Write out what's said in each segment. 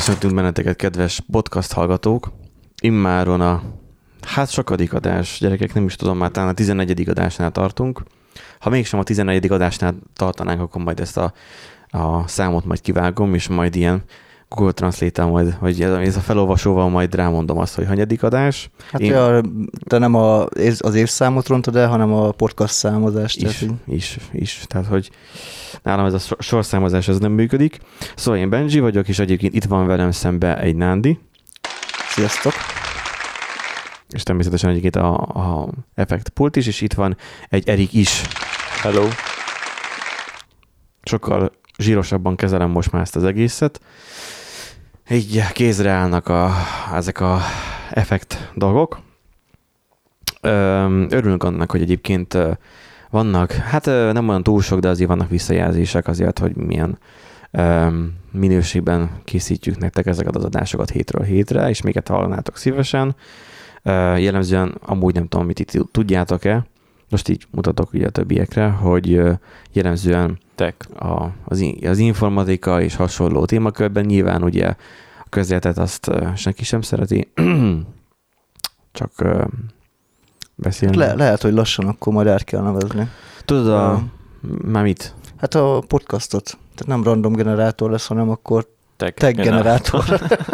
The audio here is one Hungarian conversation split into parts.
Köszöntünk benneteket, kedves podcast hallgatók. Immáron a, hát sokadik adás, gyerekek, nem is tudom, már talán a 11. adásnál tartunk. Ha mégsem a 11. adásnál tartanánk, akkor majd ezt a, a számot majd kivágom, és majd ilyen Google translate majd, vagy ez a felolvasóval majd rámondom azt, hogy hanyadik adás. Hát Én... ja, te nem a, az évszámot rontod el, hanem a podcast számozást. Is, tehát, is, is. Tehát, hogy nálam ez a sorszámozás ez nem működik. Szóval én Benji vagyok, és egyébként itt van velem szembe egy Nándi. Sziasztok! És természetesen egyébként a, a Effect Pult is, és itt van egy Erik is. Hello! Sokkal zsírosabban kezelem most már ezt az egészet így kézre állnak a, ezek a effekt dolgok. Örülünk annak, hogy egyébként vannak, hát nem olyan túl sok, de azért vannak visszajelzések azért, hogy milyen minőségben készítjük nektek ezeket az adásokat hétről hétre, és még hallanátok szívesen. Jellemzően amúgy nem tudom, mit itt tudjátok-e, most így mutatok ugye a többiekre, hogy jellemzően Tech. A, az, az informatika és hasonló témakörben nyilván ugye a közéletet azt senki sem szereti, csak beszélni. Le, lehet, hogy lassan akkor majd el kell nevezni. Tudod, a, uh, már mit? Hát a podcastot. Tehát nem random generátor lesz, hanem akkor tech, tech generátor. generátor.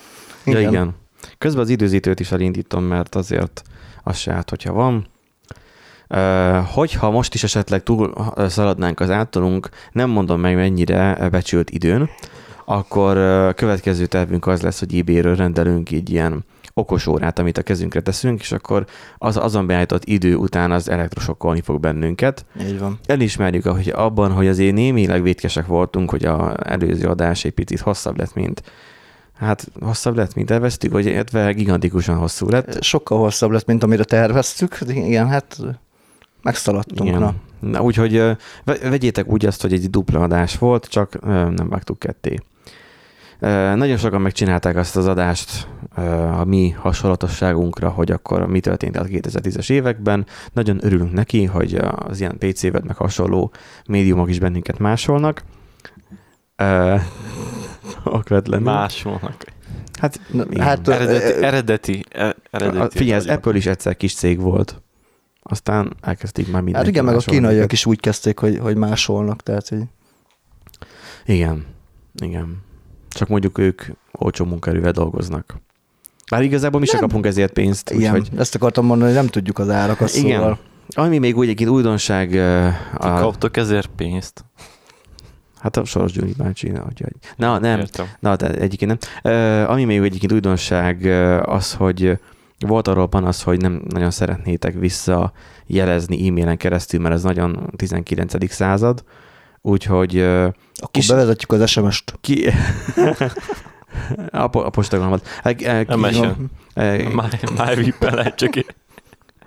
igen. Ja, igen. Közben az időzítőt is elindítom, mert azért az se át, hogyha van. Hogyha most is esetleg túl szaladnánk az általunk, nem mondom meg mennyire becsült időn, akkor következő tervünk az lesz, hogy eBay-ről rendelünk egy ilyen okos órát, amit a kezünkre teszünk, és akkor az azon beállított idő után az elektrosokkolni fog bennünket. Így van. Elismerjük hogy abban, hogy azért némileg vétkesek voltunk, hogy az előző adás egy picit hosszabb lett, mint Hát hosszabb lett, mint terveztük, vagy illetve gigantikusan hosszú lett? Sokkal hosszabb lett, mint amire terveztük. Igen, hát megszaladtunk. Igen. Na. Na, úgyhogy vegyétek úgy azt, hogy egy dupla adás volt, csak nem vágtuk ketté. Nagyon sokan megcsinálták azt az adást a mi hasonlatosságunkra, hogy akkor mi történt a 2010-es években. Nagyon örülünk neki, hogy az ilyen PC-vel meg hasonló médiumok is bennünket másolnak. Okvetlenül. Másolnak. Hát, hát eredeti, eredeti, eredeti. Figyelj, az Apple is egyszer kis cég volt. Aztán elkezdték már mindenki. Hát igen, meg a kínaiak is úgy kezdték, hogy, hogy másolnak, tehát hogy... Igen, igen. Csak mondjuk ők olcsó munkaerővel dolgoznak. Bár igazából mi sem kapunk ezért pénzt. Igen, úgy, hogy... ezt akartam mondani, hogy nem tudjuk az árakat, Igen. Szóval. Ami még úgy egy újdonság... A... Kaptok ezért pénzt? Hát a Soros Gyuri bácsi, na, hogy... Na, nem. Értem. Na, de egyébként nem. Uh, ami még egyébként újdonság az, hogy volt arról panasz, hogy nem nagyon szeretnétek visszajelezni e-mailen keresztül, mert ez nagyon 19. század, úgyhogy... Akkor kis... bevezetjük az SMS-t. Ki... a, a postagramot. MSN. MyVip-en lehet csak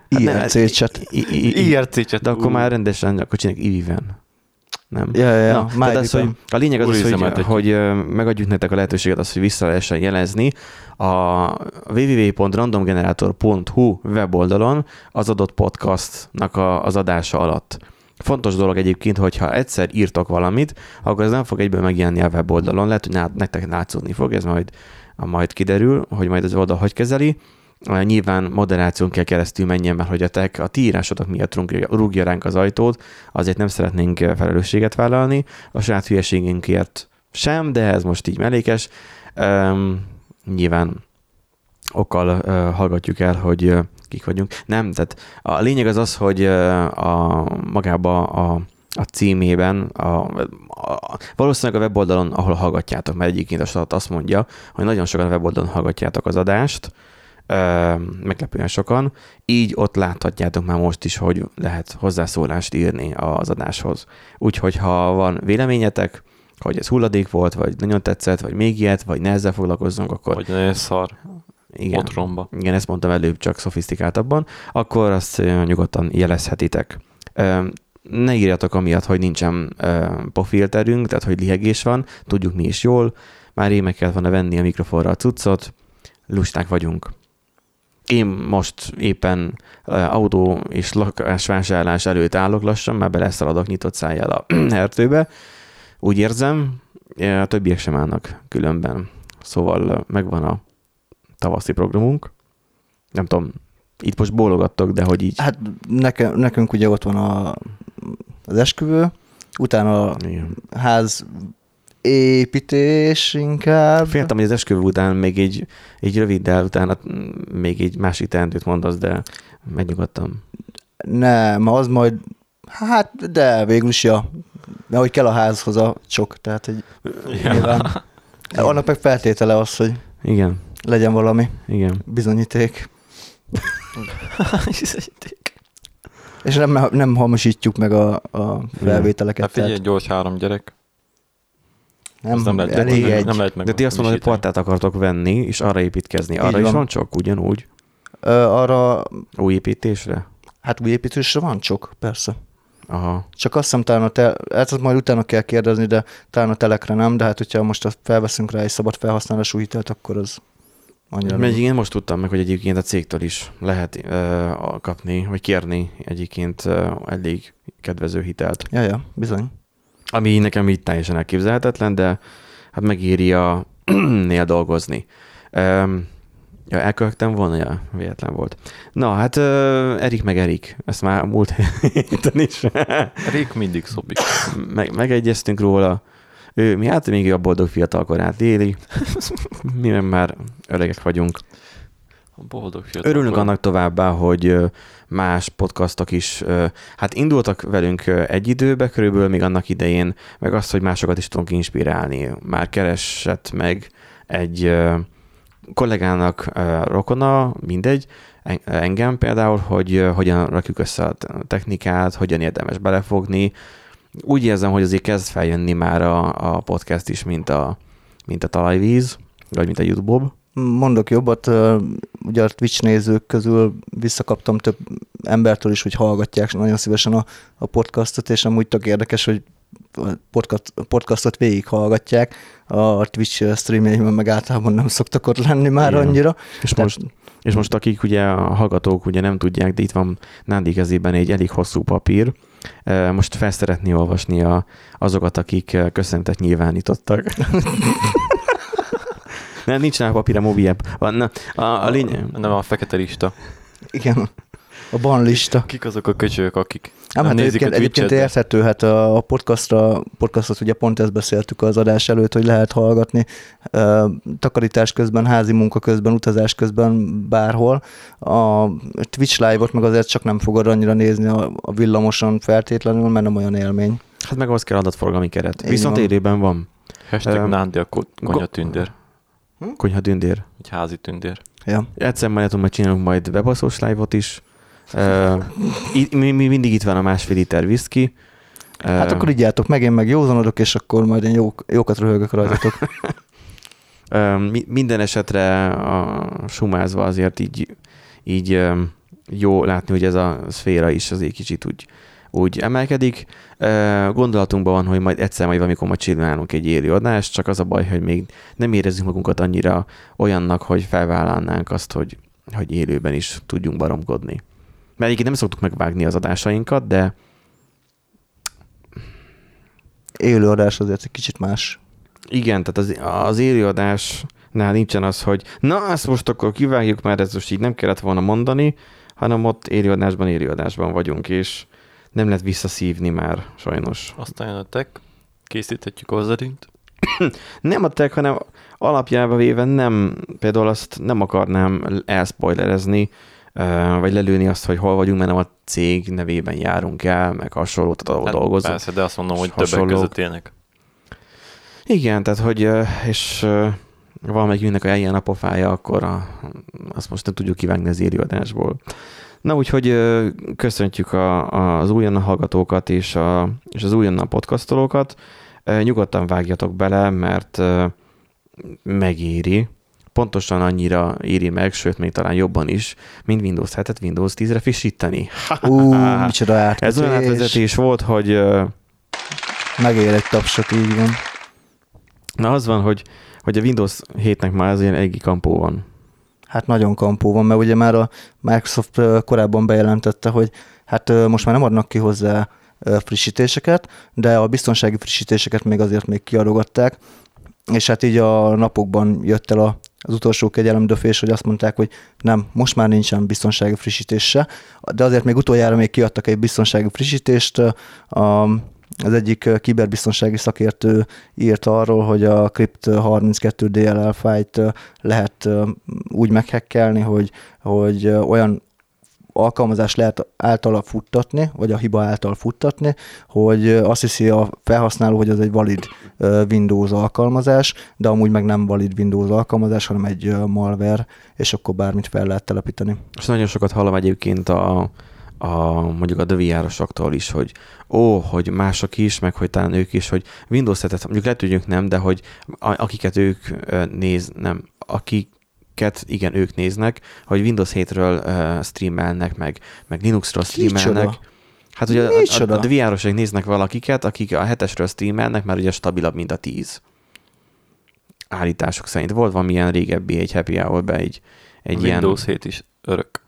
IRC-cset. IRC-cset. De akkor már rendesen, akkor csinálják IVIVen nem? Ja, ja, ja. Na, az, hogy a lényeg az, az hogy, hogy megadjuk nektek a lehetőséget azt, hogy vissza lehessen jelezni a www.randomgenerator.hu weboldalon az adott podcastnak a, az adása alatt. Fontos dolog egyébként, hogyha egyszer írtok valamit, akkor ez nem fog egyből megjelenni a weboldalon, lehet, hogy nektek látszódni fog, ez majd, majd kiderül, hogy majd az oldal hogy kezeli, Nyilván moderáción kell keresztül menjen, mert hogy a, tek, a ti írásotok miatt rúgja ránk az ajtót, azért nem szeretnénk felelősséget vállalni. A saját hülyeségünkért sem, de ez most így mellékes. Um, nyilván okkal uh, hallgatjuk el, hogy uh, kik vagyunk. Nem, tehát a lényeg az az, hogy uh, a, magába a, a címében, a, a, valószínűleg a weboldalon, ahol hallgatjátok, mert egyébként a azt mondja, hogy nagyon sokan a weboldalon hallgatjátok az adást, meglepően sokan, így ott láthatjátok már most is, hogy lehet hozzászólást írni az adáshoz. Úgyhogy ha van véleményetek, hogy ez hulladék volt, vagy nagyon tetszett, vagy még ilyet, vagy ne ezzel foglalkozzunk, akkor... Vagy nagyon szar. Igen, Otromba. igen, ezt mondtam előbb, csak szofisztikáltabban, akkor azt nyugodtan jelezhetitek. Ne írjatok amiatt, hogy nincsen pofilterünk, tehát hogy lihegés van, tudjuk mi is jól, már én meg kellett volna venni a mikrofonra a cuccot, lusták vagyunk. Én most éppen autó és lakásvásárlás előtt állok lassan, már beleszaladok nyitott szájjal a erdőbe. Úgy érzem, a többiek sem állnak különben. Szóval megvan a tavaszi programunk. Nem tudom, itt most bólogattok, de hogy így... Hát neke, nekünk ugye ott van a, az esküvő, utána a Igen. ház építés inkább. Féltem, hogy az esküvő után még egy, egy röviddel utána még egy másik teendőt mondasz, de megnyugodtam. Nem, az majd, hát de végül is, ja. Mert hogy kell a házhoz a csok, tehát egy ja. nyilván. Annak meg feltétele az, hogy Igen, legyen valami igen. bizonyíték. És nem, nem hamisítjuk meg a, a felvételeket. Hát figyelj, tehát gyors három gyerek. Nem, nem lehet, elég nem, egy. nem lehet meg. De ti azt mondod, hogy partát akartok venni, és arra építkezni. Arra Így is van. van csak ugyanúgy? Ö, arra, Új építésre? hát új építésre van csok, persze. Aha. Csak azt hiszem talán a te, hát azt majd utána kell kérdezni, de talán a telekre nem, de hát hogyha most felveszünk rá egy szabad felhasználású hitelt, akkor az annyira Mert én most tudtam meg, hogy egyébként a cégtől is lehet uh, kapni, vagy kérni egyébként uh, elég kedvező hitelt. Ja, ja, bizony. Ami nekem így teljesen elképzelhetetlen, de hát megéri a nél dolgozni. Um, ja, elkövettem volna, ja, véletlen volt. Na, hát uh, Erik meg Erik, ezt már múlt héten is Rék mindig szopik. meg, megegyeztünk róla. Ő, mi hát még a boldog fiatalkorát éli, mi meg már öregek vagyunk. Boldog fiatal. Örülünk annak továbbá, hogy más podcastok is, hát indultak velünk egy időbe körülbelül még annak idején, meg azt, hogy másokat is tudunk inspirálni. Már keresett meg egy kollégának rokona, mindegy, en- engem például, hogy hogyan rakjuk össze a te- technikát, hogyan érdemes belefogni. Úgy érzem, hogy azért kezd feljönni már a, a podcast is, mint a, mint a talajvíz, vagy mint a YouTube. Mondok jobbat, ugye a Twitch nézők közül visszakaptam több embertől is, hogy hallgatják nagyon szívesen a, a podcastot, és amúgy tök érdekes, hogy a podcast, podcastot végig hallgatják, a Twitch streamjeimben meg általában nem szoktak ott lenni már Igen. annyira. És Tehát- most, és most akik ugye a hallgatók ugye nem tudják, de itt van Nándi kezében egy elég hosszú papír, most fel szeretné olvasni a, azokat, akik köszöntet nyilvánítottak. nem, nincs rá papír, a mobi app. Van, na, a, a lényeg... Nem a fekete lista. Igen, a banlista. Kik azok a köcsögök, akik Nem, hát egyébként, egyébként Twitch-et, érthető, hát a, a podcastra, podcastot ugye pont ezt beszéltük az adás előtt, hogy lehet hallgatni uh, takarítás közben, házi munka közben, utazás közben, bárhol. A Twitch live-ot meg azért csak nem fogod annyira nézni a, a villamoson feltétlenül, mert nem olyan élmény. Hát meg ahhoz kell adatforgalmi keret. Így Viszont van. élőben van. Hashtag Öm, Nándi a ko- go- konyhatündér. Konyha dündér. Egy házi tündér. Ja. Egyszer majd tudunk majd csinálunk majd webaszós live-ot is. Uh, mi, mi, mindig itt van a másfél liter whisky. Hát akkor így álltok meg, én meg józanodok, és akkor majd én jó, jókat röhögök rajtatok. Ö, mi- minden esetre a sumázva azért így, így jó látni, hogy ez a szféra is azért kicsit úgy, úgy emelkedik. Gondolatunkban van, hogy majd egyszer majd valamikor majd csinálunk egy élő adást, csak az a baj, hogy még nem érezzük magunkat annyira olyannak, hogy felvállalnánk azt, hogy, hogy élőben is tudjunk baromkodni. Mert egyébként nem szoktuk megvágni az adásainkat, de Élőadás azért egy kicsit más. Igen, tehát az, az élőadásnál nincsen az, hogy na, ezt most akkor kivágjuk, mert ez most így nem kellett volna mondani, hanem ott élőadásban, élőadásban vagyunk, és nem lehet visszaszívni már, sajnos. Aztán jön a tech, készíthetjük hozzáint. Nem a tech, hanem alapjába véve nem, például azt nem akarnám elspoilerezni, vagy lelőni azt, hogy hol vagyunk, mert nem a cég nevében járunk el, meg hasonló, tehát ahol dolgozunk. Persze, de azt mondom, hogy többek hasonlók. között élnek. Igen, tehát hogy, és valamelyikünknek a eljön a pofája, akkor a, azt most nem tudjuk kivágni az élőadásból. Na úgyhogy köszöntjük a, a, az újonnan hallgatókat és, a, és az újonnan podcastolókat. Nyugodtan vágjatok bele, mert megéri. Pontosan annyira éri meg, sőt még talán jobban is, mint Windows 7-et Windows 10-re frissíteni. Ú, micsoda Ez olyan átvezetés volt, hogy Megér egy tapsot, így van. na az van, hogy, hogy a Windows 7-nek már azért egy kampó van. Hát nagyon kampó van, mert ugye már a Microsoft korábban bejelentette, hogy hát most már nem adnak ki hozzá frissítéseket, de a biztonsági frissítéseket még azért még kiadogatták, és hát így a napokban jött el a, az utolsó kegyelemdöfés, hogy azt mondták, hogy nem, most már nincsen biztonsági frissítés se, de azért még utoljára még kiadtak egy biztonsági frissítést, az egyik kiberbiztonsági szakértő írt arról, hogy a Crypt 32 DLL fájt lehet úgy meghekkelni, hogy, hogy olyan alkalmazás lehet általa futtatni, vagy a hiba által futtatni, hogy azt hiszi a felhasználó, hogy ez egy valid Windows alkalmazás, de amúgy meg nem valid Windows alkalmazás, hanem egy malware, és akkor bármit fel lehet telepíteni. És nagyon sokat hallom egyébként a, a mondjuk a dövijárosoktól is, hogy ó, hogy mások is, meg hogy talán ők is, hogy Windows 7 mondjuk lehet, hogy ők nem, de hogy akiket ők néz, nem, akik amiket igen, ők néznek, hogy Windows 7-ről uh, streamelnek, meg, meg Linuxról streamelnek. Hát ugye a, a, a dvr néznek valakiket, akik a hetesről streamelnek, mert ugye stabilabb, mint a 10. Állítások szerint. Volt valamilyen régebbi egy happy hour egy, egy Windows ilyen... Windows 7 is örök.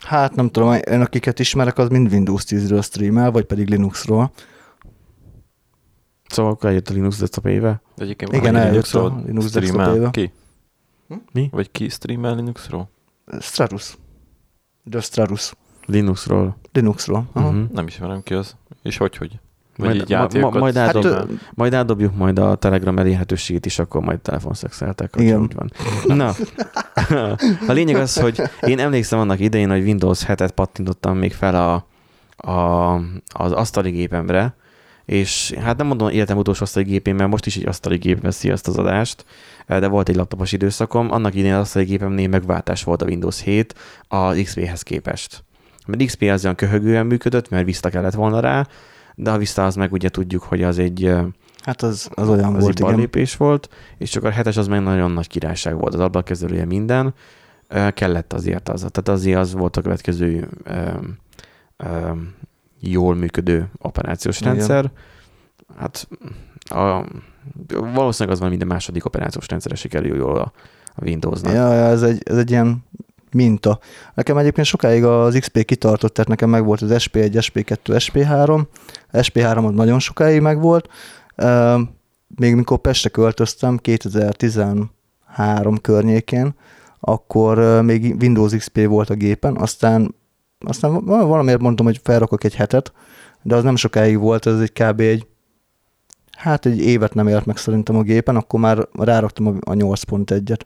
Hát nem tudom, én akiket ismerek, az mind Windows 10-ről streamel, vagy pedig Linuxról. Szóval akkor eljött a Linux desktop éve? Egyébként Igen, eljött a Linux desktop éve. Ki? Hm? Mi? Vagy ki streamel Linuxról? Stratus. The Stratus. Linuxról. Linuxról. Uh-huh. Nem ismerem ki az. És hogy, hogy? Vagy majd, így ma, ma, majd, ádob, hát, majd átdobjuk majd a Telegram elérhetőségét is, akkor majd telefonszexeltek. Igen. Úgy van. Na, a lényeg az, hogy én emlékszem annak idején, hogy Windows 7-et pattintottam még fel a, a, az asztali gépemre, és hát nem mondom életem utolsó asztali gépén, mert most is egy asztali gép veszi ezt az adást, de volt egy laptopos időszakom, annak idén az asztali gépemnél megváltás volt a Windows 7 az XP-hez képest. Mert XP az olyan köhögően működött, mert vissza kellett volna rá, de a vissza az meg ugye tudjuk, hogy az egy Hát az, az olyan az volt, egy lépés volt, és csak a hetes az meg nagyon nagy királyság volt, az ablakkezelője minden, kellett azért az. Tehát azért az volt a következő jól működő operációs Igen. rendszer. Hát a, valószínűleg az van minden második operációs rendszerre sikerül jól a, a Windows-nak. Ja, ja ez, egy, ez egy ilyen minta. Nekem egyébként sokáig az XP kitartott, tehát nekem meg volt az SP1, SP2, SP3. SP3 az nagyon sokáig meg volt. Még mikor Pestre költöztem 2013 környékén, akkor még Windows XP volt a gépen, aztán aztán valamiért mondtam, hogy felrakok egy hetet, de az nem sokáig volt, ez egy kb. egy hát egy évet nem élt meg szerintem a gépen, akkor már ráraktam a 8.1-et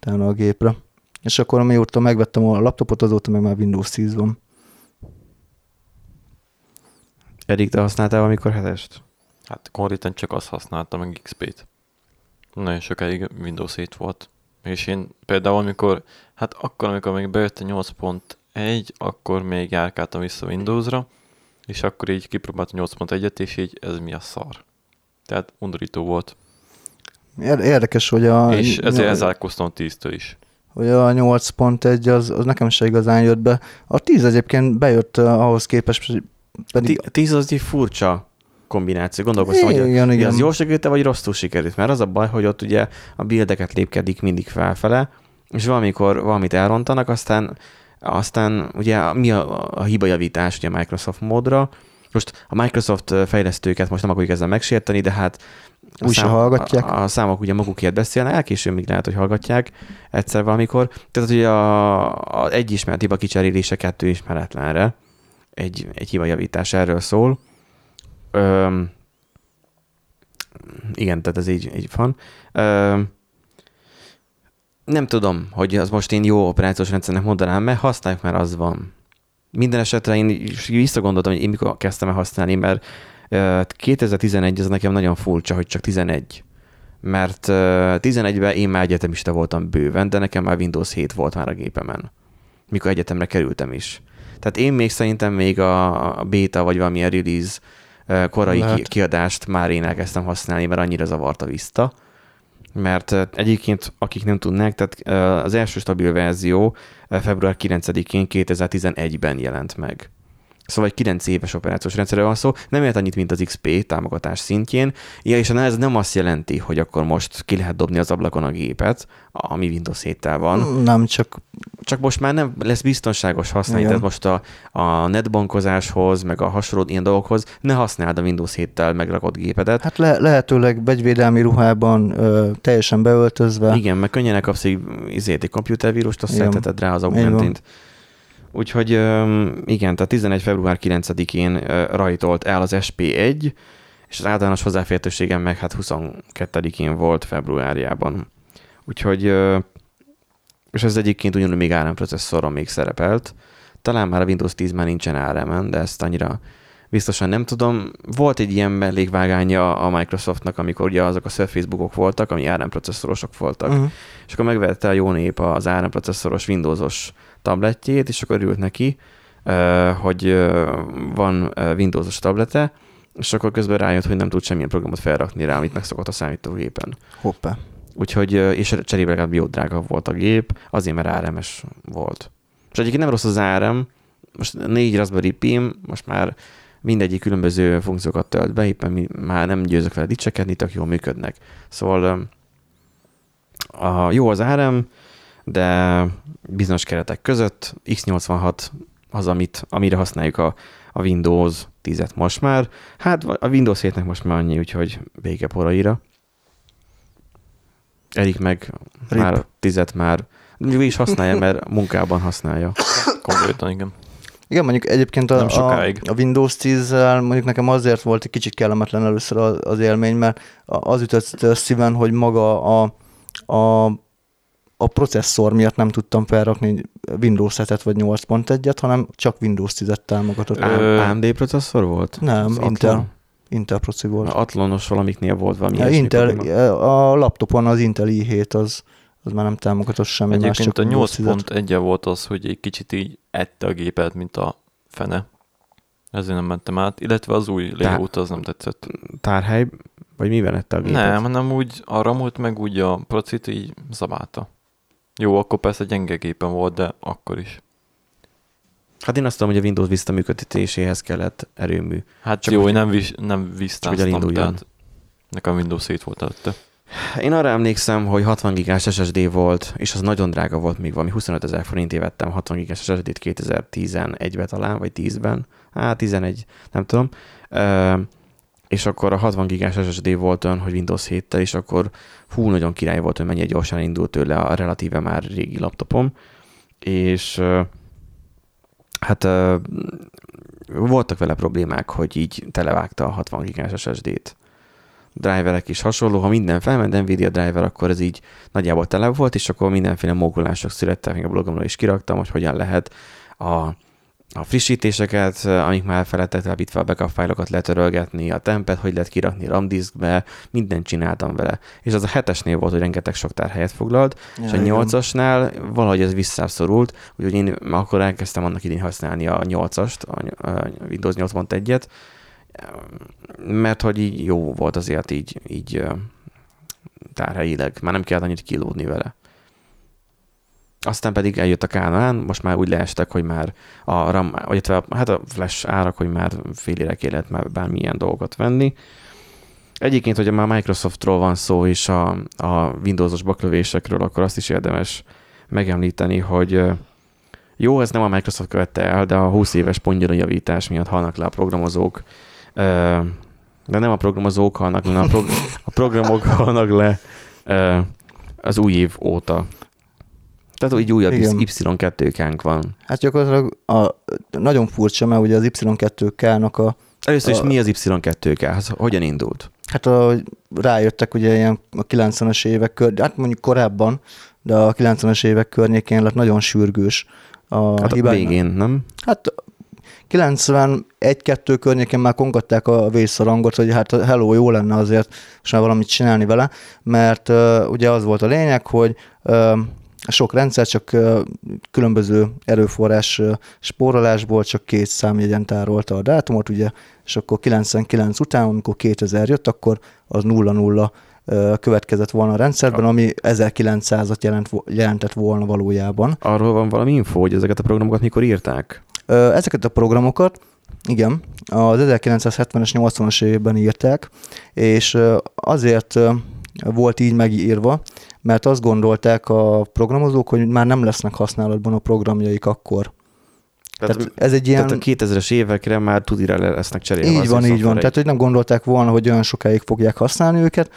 tehát a gépre. És akkor amióta megvettem a laptopot, azóta meg már Windows 10 van. Eddig te használtál amikor hetest? Hát konkrétan csak azt használtam, meg XP-t. Nagyon sokáig Windows 7 volt. És én például, amikor, hát akkor, amikor még bejött a egy, akkor még járkáltam vissza Windowsra, és akkor így kipróbáltam 8.1-et, és így ez mi a szar. Tehát undorító volt. Érdekes, hogy a... És ezért elzárkoztam 10-től is. Hogy a 8.1 az, az nekem se igazán jött be. A 10 egyébként bejött uh, ahhoz képest, pedig... A 10 az egy furcsa kombináció. Gondolkoztam, hogy igen, igen. az jól sikerült vagy rosszul sikerült. Mert az a baj, hogy ott ugye a bildeket lépkedik mindig felfele, és valamikor valamit elrontanak, aztán aztán ugye mi a, a hibajavítás ugye a Microsoft módra, most a Microsoft fejlesztőket most nem akarjuk ezzel megsérteni, de hát a, Úgy szám, hallgatják. A, a számok ugye magukért beszélnek, elkésőbb még lehet, hogy hallgatják egyszer valamikor. Tehát ugye a, a egy ismert hiba kicserélése kettő ismeretlenre. Egy, egy hibajavítás erről szól. Öm, igen, tehát ez így, így van. Öm, nem tudom, hogy az most én jó operációs rendszernek mondanám, mert használjuk, mert az van. Minden esetre én visszagondoltam, hogy én mikor kezdtem el használni, mert 2011 az nekem nagyon furcsa, hogy csak 11. Mert 11-ben én már egyetemista voltam bőven, de nekem már Windows 7 volt már a gépemen, mikor egyetemre kerültem is. Tehát én még szerintem még a beta vagy valamilyen release korai Lehet. kiadást már én elkezdtem használni, mert annyira zavart a Vista mert egyébként, akik nem tudnák, tehát az első stabil verzió február 9-én 2011-ben jelent meg. Szóval egy 9 éves operációs rendszerről van szó, nem ért annyit, mint az XP támogatás szintjén, ja, és ez nem azt jelenti, hogy akkor most ki lehet dobni az ablakon a gépet, ami Windows 7 van. Nem, csak Csak most már nem lesz biztonságos használni, Igen. tehát most a, a netbankozáshoz, meg a hasonló ilyen dolgokhoz ne használd a Windows 7-tel megrakott gépedet. hát le, lehetőleg vegyvédelmi ruhában ö, teljesen beöltözve. Igen, meg könnyen kapsz egy, izét, egy komputervírust, azt rá az augmentint. Úgyhogy igen, tehát 11. február 9-én ö, rajtolt el az SP1, és az általános hozzáférhetőségem meg hát 22-én volt februárjában. Úgyhogy, és ez egyébként ugyanúgy még ARM processzoron még szerepelt. Talán már a Windows 10 már nincsen ARM-en, de ezt annyira biztosan nem tudom. Volt egy ilyen mellékvágánya a Microsoftnak, amikor ugye azok a Surface bookok voltak, ami ARM processzorosok voltak Uh-huh. és akkor megvette a jó nép az ARM processzoros Windowsos tabletjét, és akkor örült neki, hogy van Windowsos tablete, és akkor közben rájött, hogy nem tud semmilyen programot felrakni rá, amit megszokott a számítógépen. Hoppá. Úgyhogy, és cserébe legalább jó drága volt a gép, azért, mert ARM-es volt. És egyébként nem rossz az ARM, most négy Raspberry Pi, most már mindegyik különböző funkciókat tölt be, éppen már nem győzök vele dicsekedni, tök jól működnek. Szóval a, jó az ARM, de bizonyos keretek között x86 az, amit, amire használjuk a, a Windows 10-et most már. Hát a Windows 7-nek most már annyi, úgyhogy vége poraira. Erik meg Rip. már a 10-et már ő is használja, mert munkában használja. Konkrétan, igen. Igen, mondjuk egyébként a, a, a Windows 10-zel mondjuk nekem azért volt egy kicsit kellemetlen először az, az élmény, mert az ütött szíven, hogy maga a, a, a processzor miatt nem tudtam felrakni Windows 7-et vagy 8.1-et, hanem csak Windows 10-et támogatott. AMD processzor volt? Nem, Az Intel. Athlon? Intel proci volt. Atlonos valamiknél volt valami Ja, Intel, probléma. a laptopon az Intel i7 az, az már nem támogatott semmi más, Egyébként csak a Windows 10-et. 8.1 volt az, hogy egy kicsit így ette a gépet, mint a fene. Ezért nem mentem át, illetve az új layout az nem tetszett. Tárhely, vagy mivel lett a gépet? Nem, hanem úgy a ramot meg úgy a procit így zabálta. Jó, akkor persze gyenge gépen volt, de akkor is. Hát én azt tudom, hogy a Windows Vista működtetéséhez kellett erőmű. Hát Csak jó, hogy- nem, vis, nem elinduljon. tehát nekem Windows 7 volt előtte. Én arra emlékszem, hogy 60 gigás SSD volt, és az nagyon drága volt, még valami 25 ezer forintért vettem 60 gigás SSD-t 2011-ben talán, vagy 10-ben, hát 11, nem tudom. Ö, és akkor a 60 gigás SSD volt olyan, hogy Windows 7-tel, és akkor hú, nagyon király volt, hogy mennyire gyorsan indult tőle a relatíve már régi laptopom, és hát voltak vele problémák, hogy így televágta a 60 gigás SSD-t driverek is hasonló, ha minden felment Nvidia driver, akkor ez így nagyjából tele volt, és akkor mindenféle mókulások születtek, még a blogomról is kiraktam, hogy hogyan lehet a, a frissítéseket, amik már felettek telepítve a backup fájlokat letörölgetni, a tempet, hogy lehet kirakni RAM diskbe, mindent csináltam vele. És az a hetesnél volt, hogy rengeteg sok tárhelyet foglalt, és a nyolcasnál valahogy ez visszászorult, úgyhogy én akkor elkezdtem annak idén használni a 8-ast, a Windows 8.1-et, mert hogy így jó volt azért így, így ö, tárhelyileg, már nem kellett annyit kilódni vele. Aztán pedig eljött a Kánaán, most már úgy leestek, hogy már a RAM, illetve hát a flash árak, hogy már félére kellett már bármilyen dolgokat venni. Egyébként, hogyha már Microsoftról van szó, és a, a Windowsos baklövésekről, akkor azt is érdemes megemlíteni, hogy jó, ez nem a Microsoft követte el, de a 20 éves pongyolajavítás miatt halnak le a programozók, de nem a programozók halnak le, a, prog- a programok halnak le az új év óta. Tehát úgy újabb Igen. Y2-kánk van. Hát gyakorlatilag a, nagyon furcsa, mert ugye az Y2K-nak a, Először is A- mi az Y2K? Az hogyan indult? hát a, rájöttek ugye ilyen a 90-es évek kör, hát mondjuk korábban, de a 90-es évek környékén lett nagyon sürgős a Hát a hibák. végén, nem? Hát 91-2 környékén már kongatták a vészszarangot, hogy hát hello, jó lenne azért most már valamit csinálni vele, mert uh, ugye az volt a lényeg, hogy uh, sok rendszer csak különböző erőforrás spórolásból csak két számjegyen tárolta a dátumot, ugye, és akkor 99 után, amikor 2000 jött, akkor az 0-0 uh, következett volna a rendszerben, ami 1900-at jelent, jelentett volna valójában. Arról van valami info, hogy ezeket a programokat mikor írták? Ezeket a programokat Igen, az 1970-es, 80-as években írták, és azért volt így megírva, mert azt gondolták a programozók, hogy már nem lesznek használatban a programjaik akkor. Tehát, Tehát ez egy ilyen... tehát a 2000-es évekre már tudira le lesznek cserélve. Így van, így van. Tehát, hogy nem gondolták volna, hogy olyan sokáig fogják használni őket,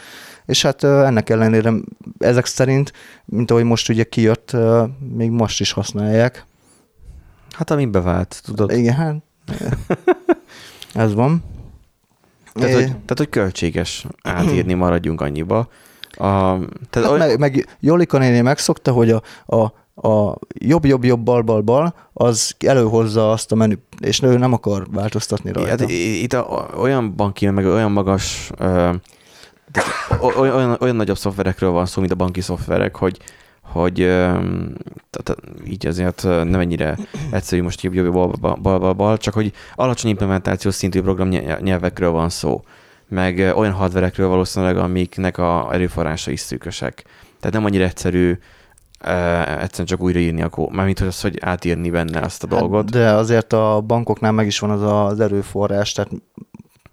és hát ennek ellenére ezek szerint, mint ahogy most ugye kijött, még most is használják. Hát ami bevált, tudod. Igen, hát ez van. Tehát, É. hogy, tehát, hogy költséges átírni, maradjunk annyiba. A, tehát Hát oly, meg, meg Jolika néni megszokta, hogy a, a, a jobb-jobb-jobb bal-bal-bal, az előhozza azt a menü, és ő nem akar változtatni rajta. hát itt a, olyan banki, meg olyan magas, ö, olyan, olyan nagyobb szoftverekről van szó, mint a banki szoftverek, hogy hogy tehát így azért nem ennyire egyszerű most jobb, jobb, bal, bal, bal, bal, csak hogy alacsony implementációs szintű programnyelvekről van szó, meg olyan hardverekről valószínűleg, amiknek a erőforrása is szűkösek. Tehát nem annyira egyszerű ö, egyszerűen csak újraírni a kó, mármint hogy az, hogy átírni benne azt a dolgot. Hát, de azért a bankoknál meg is van az az erőforrás, tehát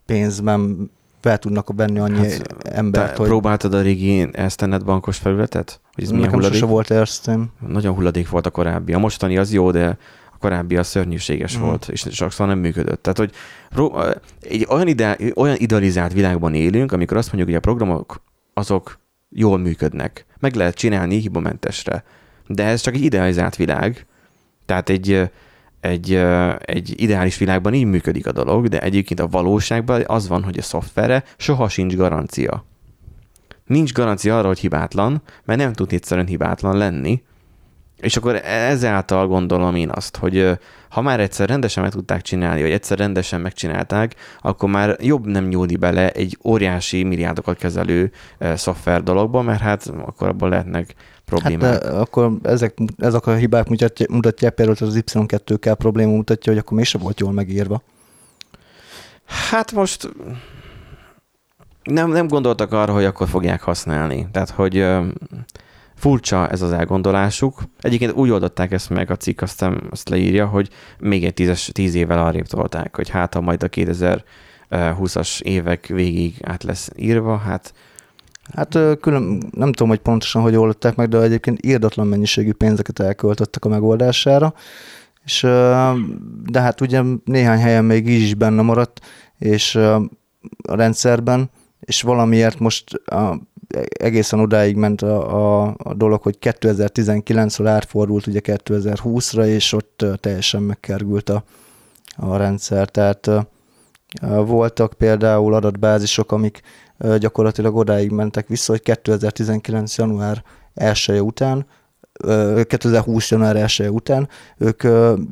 pénzben fel tudnak venni annyi Hát, hát, Te embert, hogy próbáltad a régi Esztenet bankos felületet? Hogy ez milyen nekem hulladék? sose volt Ersten. Nagyon hulladék volt a korábbi. A mostani az jó, de korábbi az szörnyűséges Mm. volt, és sokszor nem működött. Tehát, hogy egy olyan, ide, olyan idealizált világban élünk, amikor azt mondjuk, hogy a programok azok jól működnek. Meg lehet csinálni hibamentesre. De ez csak egy idealizált világ. Tehát egy, egy, egy ideális világban így működik a dolog, de egyébként a valóságban az van, hogy a szoftverre soha sincs garancia. Nincs garancia arra, hogy hibátlan, mert nem tud egyszerűen hibátlan lenni. És akkor ezáltal gondolom én azt, hogy ha már egyszer rendesen meg tudták csinálni, vagy egyszer rendesen megcsinálták, akkor már jobb nem nyúlni bele egy óriási milliárdokat kezelő szoftver dologba, mert hát akkor abban lehetnek Hát problémák. de akkor ezek, ezek a hibák mutatják, mutatják például az Y2K probléma mutatja, hogy akkor mégsem volt jól megírva. Hát most nem, nem gondoltak arra, hogy akkor fogják használni. Tehát, hogy furcsa ez az elgondolásuk. Egyébként úgy oldották ezt meg a cikk, aztán azt leírja, hogy még egy tízes, tíz évvel arrébb tolták, hogy hát ha majd a 2020-as évek végig át lesz írva, hát Hát külön, nem tudom, hogy pontosan hogy oldották meg, de egyébként írdatlan mennyiségű pénzeket elköltöttek a megoldására, és de hát ugye néhány helyen még így is benne maradt, és a rendszerben, és valamiért most a, egészen odáig ment a, a, a dolog, hogy 2019-ről átfordult ugye 2020-ra, és ott teljesen megkergült a, a rendszer. Tehát voltak például adatbázisok, amik gyakorlatilag odáig mentek vissza, hogy 2019. január 1 után, ö, 2020. január 1 után ők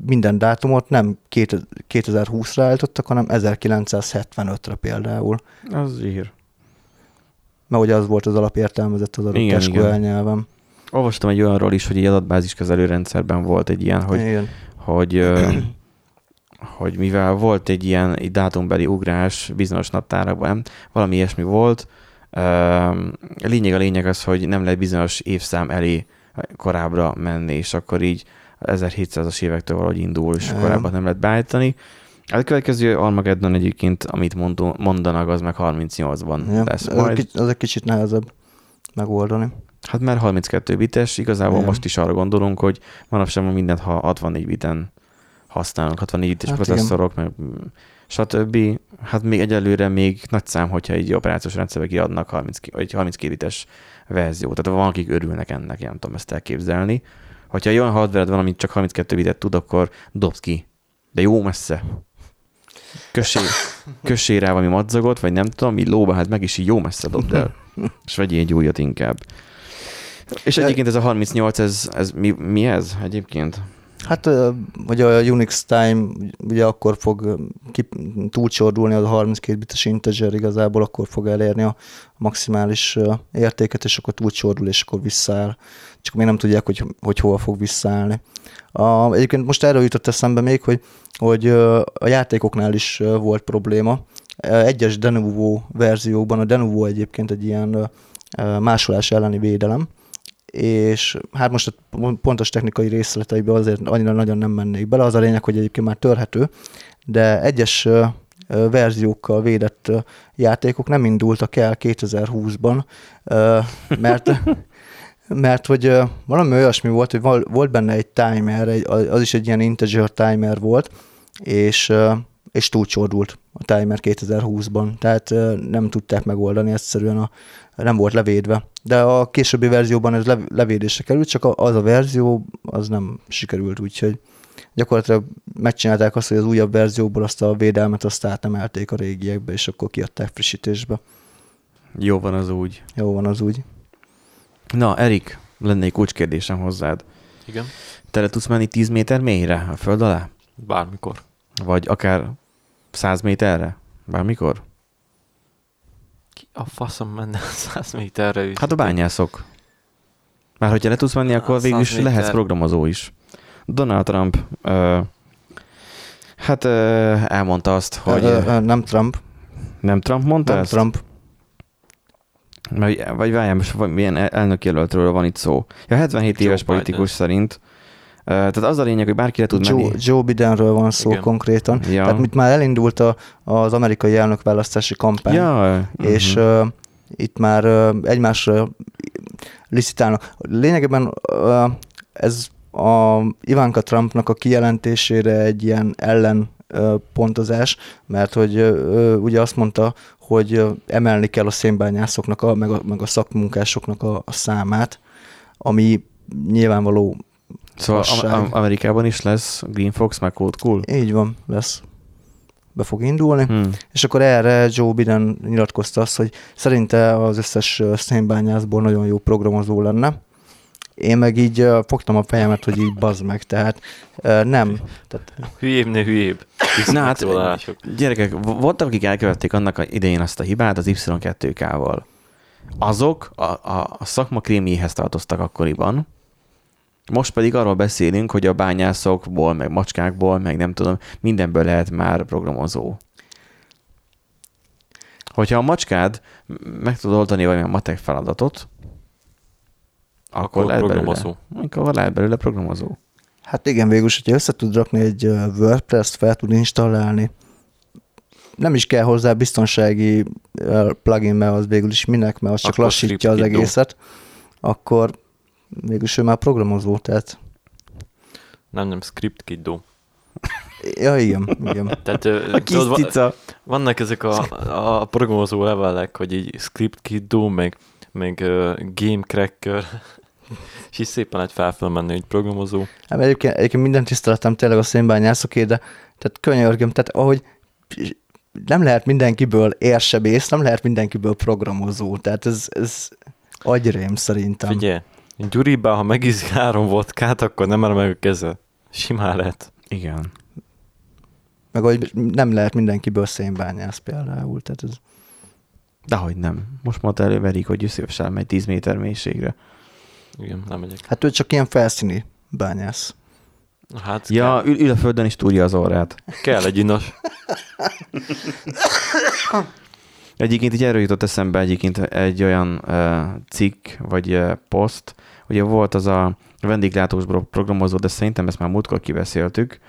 minden dátumot nem két- 2020-ra állítottak, hanem 1975-re például. az ír. Mert ugye az volt az alapértelmezett az adott SQL nyelven. Olvastam egy olyanról is, hogy egy adatbázis kezelő rendszerben volt egy ilyen, hogy Igen. hogy, hogy mivel volt egy ilyen egy dátumbeli ugrás bizonyos naptárakban, valami ilyesmi volt, a lényeg a lényeg az, hogy nem lehet bizonyos évszám elé korábbra menni, és akkor így 1700-as évektől valahogy indul, és korábban nem lehet beállítani. A következő Armageddon egyébként, amit mondó, mondanak, az meg 38-ban Ja. lesz Az, egy, az egy kicsit nehezebb megoldani. Hát már 32 bites, igazából Igen. most is arra gondolunk, hogy manapság mindent ha 64 biten használunk, 64 bites Hát hát processzorok, meg stb. Hát még egyelőre még nagy szám, hogyha egy operációs rendszerbe kiadnak 30, ki- vagy 32 bites verziót. Tehát van, akik örülnek ennek, én nem tudom ezt elképzelni. Hogyha egy olyan hardware van, amit csak 32 bitet tud, akkor dobd ki. De jó messze. Kössé, kössé rá valami madzagot, vagy nem tudom, mi lóba, hát meg is így jó messze dobd el. És vegyél egy újat inkább. És egyébként ez a 38, ez, ez mi, mi ez egyébként? Hát ugye a Unix time ugye akkor fog ki, túlcsordulni az a 32 bites integer igazából, akkor fog elérni a maximális értéket, és akkor túlcsordul, és akkor visszaáll. Csak még nem tudják, hogy, hogy hova fog visszaállni. A, egyébként most erről jutott eszembe még, hogy, hogy a játékoknál is volt probléma. Egyes Denuvo verziókban, a Denuvo egyébként egy ilyen másolás elleni védelem, és hát most a pontos technikai részleteibe azért annyira nagyon nem mennék bele, az a lényeg, hogy egyébként már törhető, de egyes verziókkal védett játékok nem indultak el 2020-ban, ö, mert mert hogy ö, valami olyasmi volt, hogy val- volt benne egy timer, egy, az is egy ilyen integer timer volt, és, ö, és túlcsordult a timer 2020-ban, tehát ö, nem tudták megoldani, egyszerűen a, nem volt levédve. De a későbbi verzióban ez lev- levédésre került, csak az a verzió az nem sikerült, úgyhogy gyakorlatilag megcsinálták azt, hogy az újabb verzióból azt a védelmet azt átemelték a régiekbe, és akkor kiadták frissítésbe. Jó van az úgy. Jó van az úgy. Na, Erik, lenne egy kulcskérdésem hozzád. Igen. Te le tudsz menni 10 méter mélyre a föld alá? Bármikor. Vagy akár 100 méterre? Bármikor? Ki a faszom menne 100 méterre? Hát a bányászok. Már hogyha le tudsz menni, akkor végül is 100 méter. lehetsz programozó is. Donald Trump ö, hát ö, elmondta azt, hogy Ö, ö, nem Trump, nem Trump mondta nem ezt? Trump. Vagy, vagy várjál, most milyen elnökjelöltről van itt szó. Ja, 77 Joe éves Biden. politikus szerint. Tehát az a lényeg, hogy bárki le tud Joe, menni. Joe Bidenről van szó Igen. konkrétan. Ja. Tehát mit már elindult a, az amerikai elnökválasztási kampány, Ja, és mhm. uh, itt már uh, egymásra licitálnak. Lényegében uh, ez a Ivanka Trumpnak a kijelentésére egy ilyen ellen pontozás, mert hogy ugye azt mondta, hogy emelni kell a szénbányászoknak, a, meg, a, meg a szakmunkásoknak a, a számát, ami nyilvánvaló Szóval. Am- Am- Amerikában is lesz Green Fox, meg Cold Cool. így van, lesz. Be fog indulni. Hmm. És akkor erre Joe Biden nyilatkozta azt, hogy szerinte az összes szénbányászból nagyon jó programozó lenne. Én meg így ö, fogtam a fejemet, hogy így bazd meg, tehát ö, nem. Tehát, Hülyébbnél hülyébb. Na hát, gyerekek, vo- voltak, akik elkövették annak a idején azt a hibát az Y2K-val. Azok a, a, a szakma krémjéhez tartoztak akkoriban, most pedig arról beszélünk, hogy a bányászokból, meg macskákból, meg nem tudom, mindenből lehet már programozó. Hogyha a macskád meg tud oldani valamilyen matek feladatot, akkor, Akkor lehet programozó. belőle, akkor lehet belőle programozó. hát igen, végül is, hogyha össze tud rakni egy WordPress-t, fel tud installálni, nem is kell hozzá biztonsági plugin, mert az végül is minek, mert az csak Akkor lassítja az egészet, akkor végül is ő már programozó, tehát Nem, nem, script kiddo. ja, igen, igen. Tehát A kis tudod, vannak ezek a, a programozó levelek, hogy így script kiddo, meg, meg uh, game cracker, és így szépen lehet felfelmenni, hogy programozó. Hát egyébként, egyébként minden tiszteletem tényleg a szénbányászoké, de tehát könyörgöm, tehát ahogy nem lehet mindenkiből érsebész, nem lehet mindenkiből programozó, tehát ez, ez agyrém szerintem. Figyelj, Gyuriba, ha megízik három vodkát, akkor nem emel meg a keze. Simán lehet. Igen. Meg hogy nem lehet mindenkiből szénbányász például, tehát ez Dehogy nem. Most mondta előverik, hogy szívesen megy 10 méter mélységre. Igen, nem megyek. hát ő csak ilyen felszíni bányász. Hát Ja, kell, ül, ül a földön és túrja az orrát. kell egy inas. Egyébként így erről jutott eszembe egyébként egy olyan uh, cikk, vagy uh, poszt, ugye volt az a vendéglátós programozó, de szerintem ezt már múltkor kibeszéltük.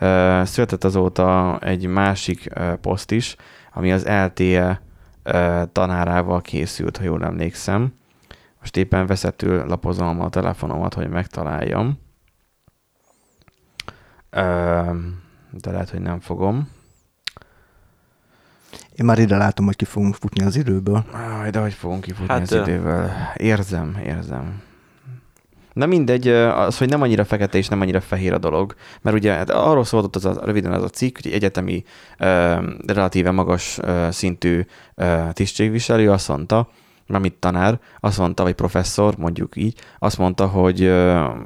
Uh, született azóta egy másik uh, poszt is, ami az LTE uh, tanárával készült, ha jól emlékszem. Most éppen veszettül lapozom a telefonomat, hogy megtaláljam. De lehet, hogy nem fogom. Én már ide látom, hogy ki fogunk futni az időből. Aj, de hogy fogunk kifutni Hát, az idővel. Érzem, érzem. Na mindegy, az, hogy nem annyira fekete és nem annyira fehér a dolog, mert ugye hát arról szólt ott az a, röviden az a cikk, hogy egy egyetemi ö, relatíve magas ö, szintű ö, tisztségviselő azt mondta, mármint tanár, azt mondta, vagy professzor, mondjuk így, azt mondta, hogy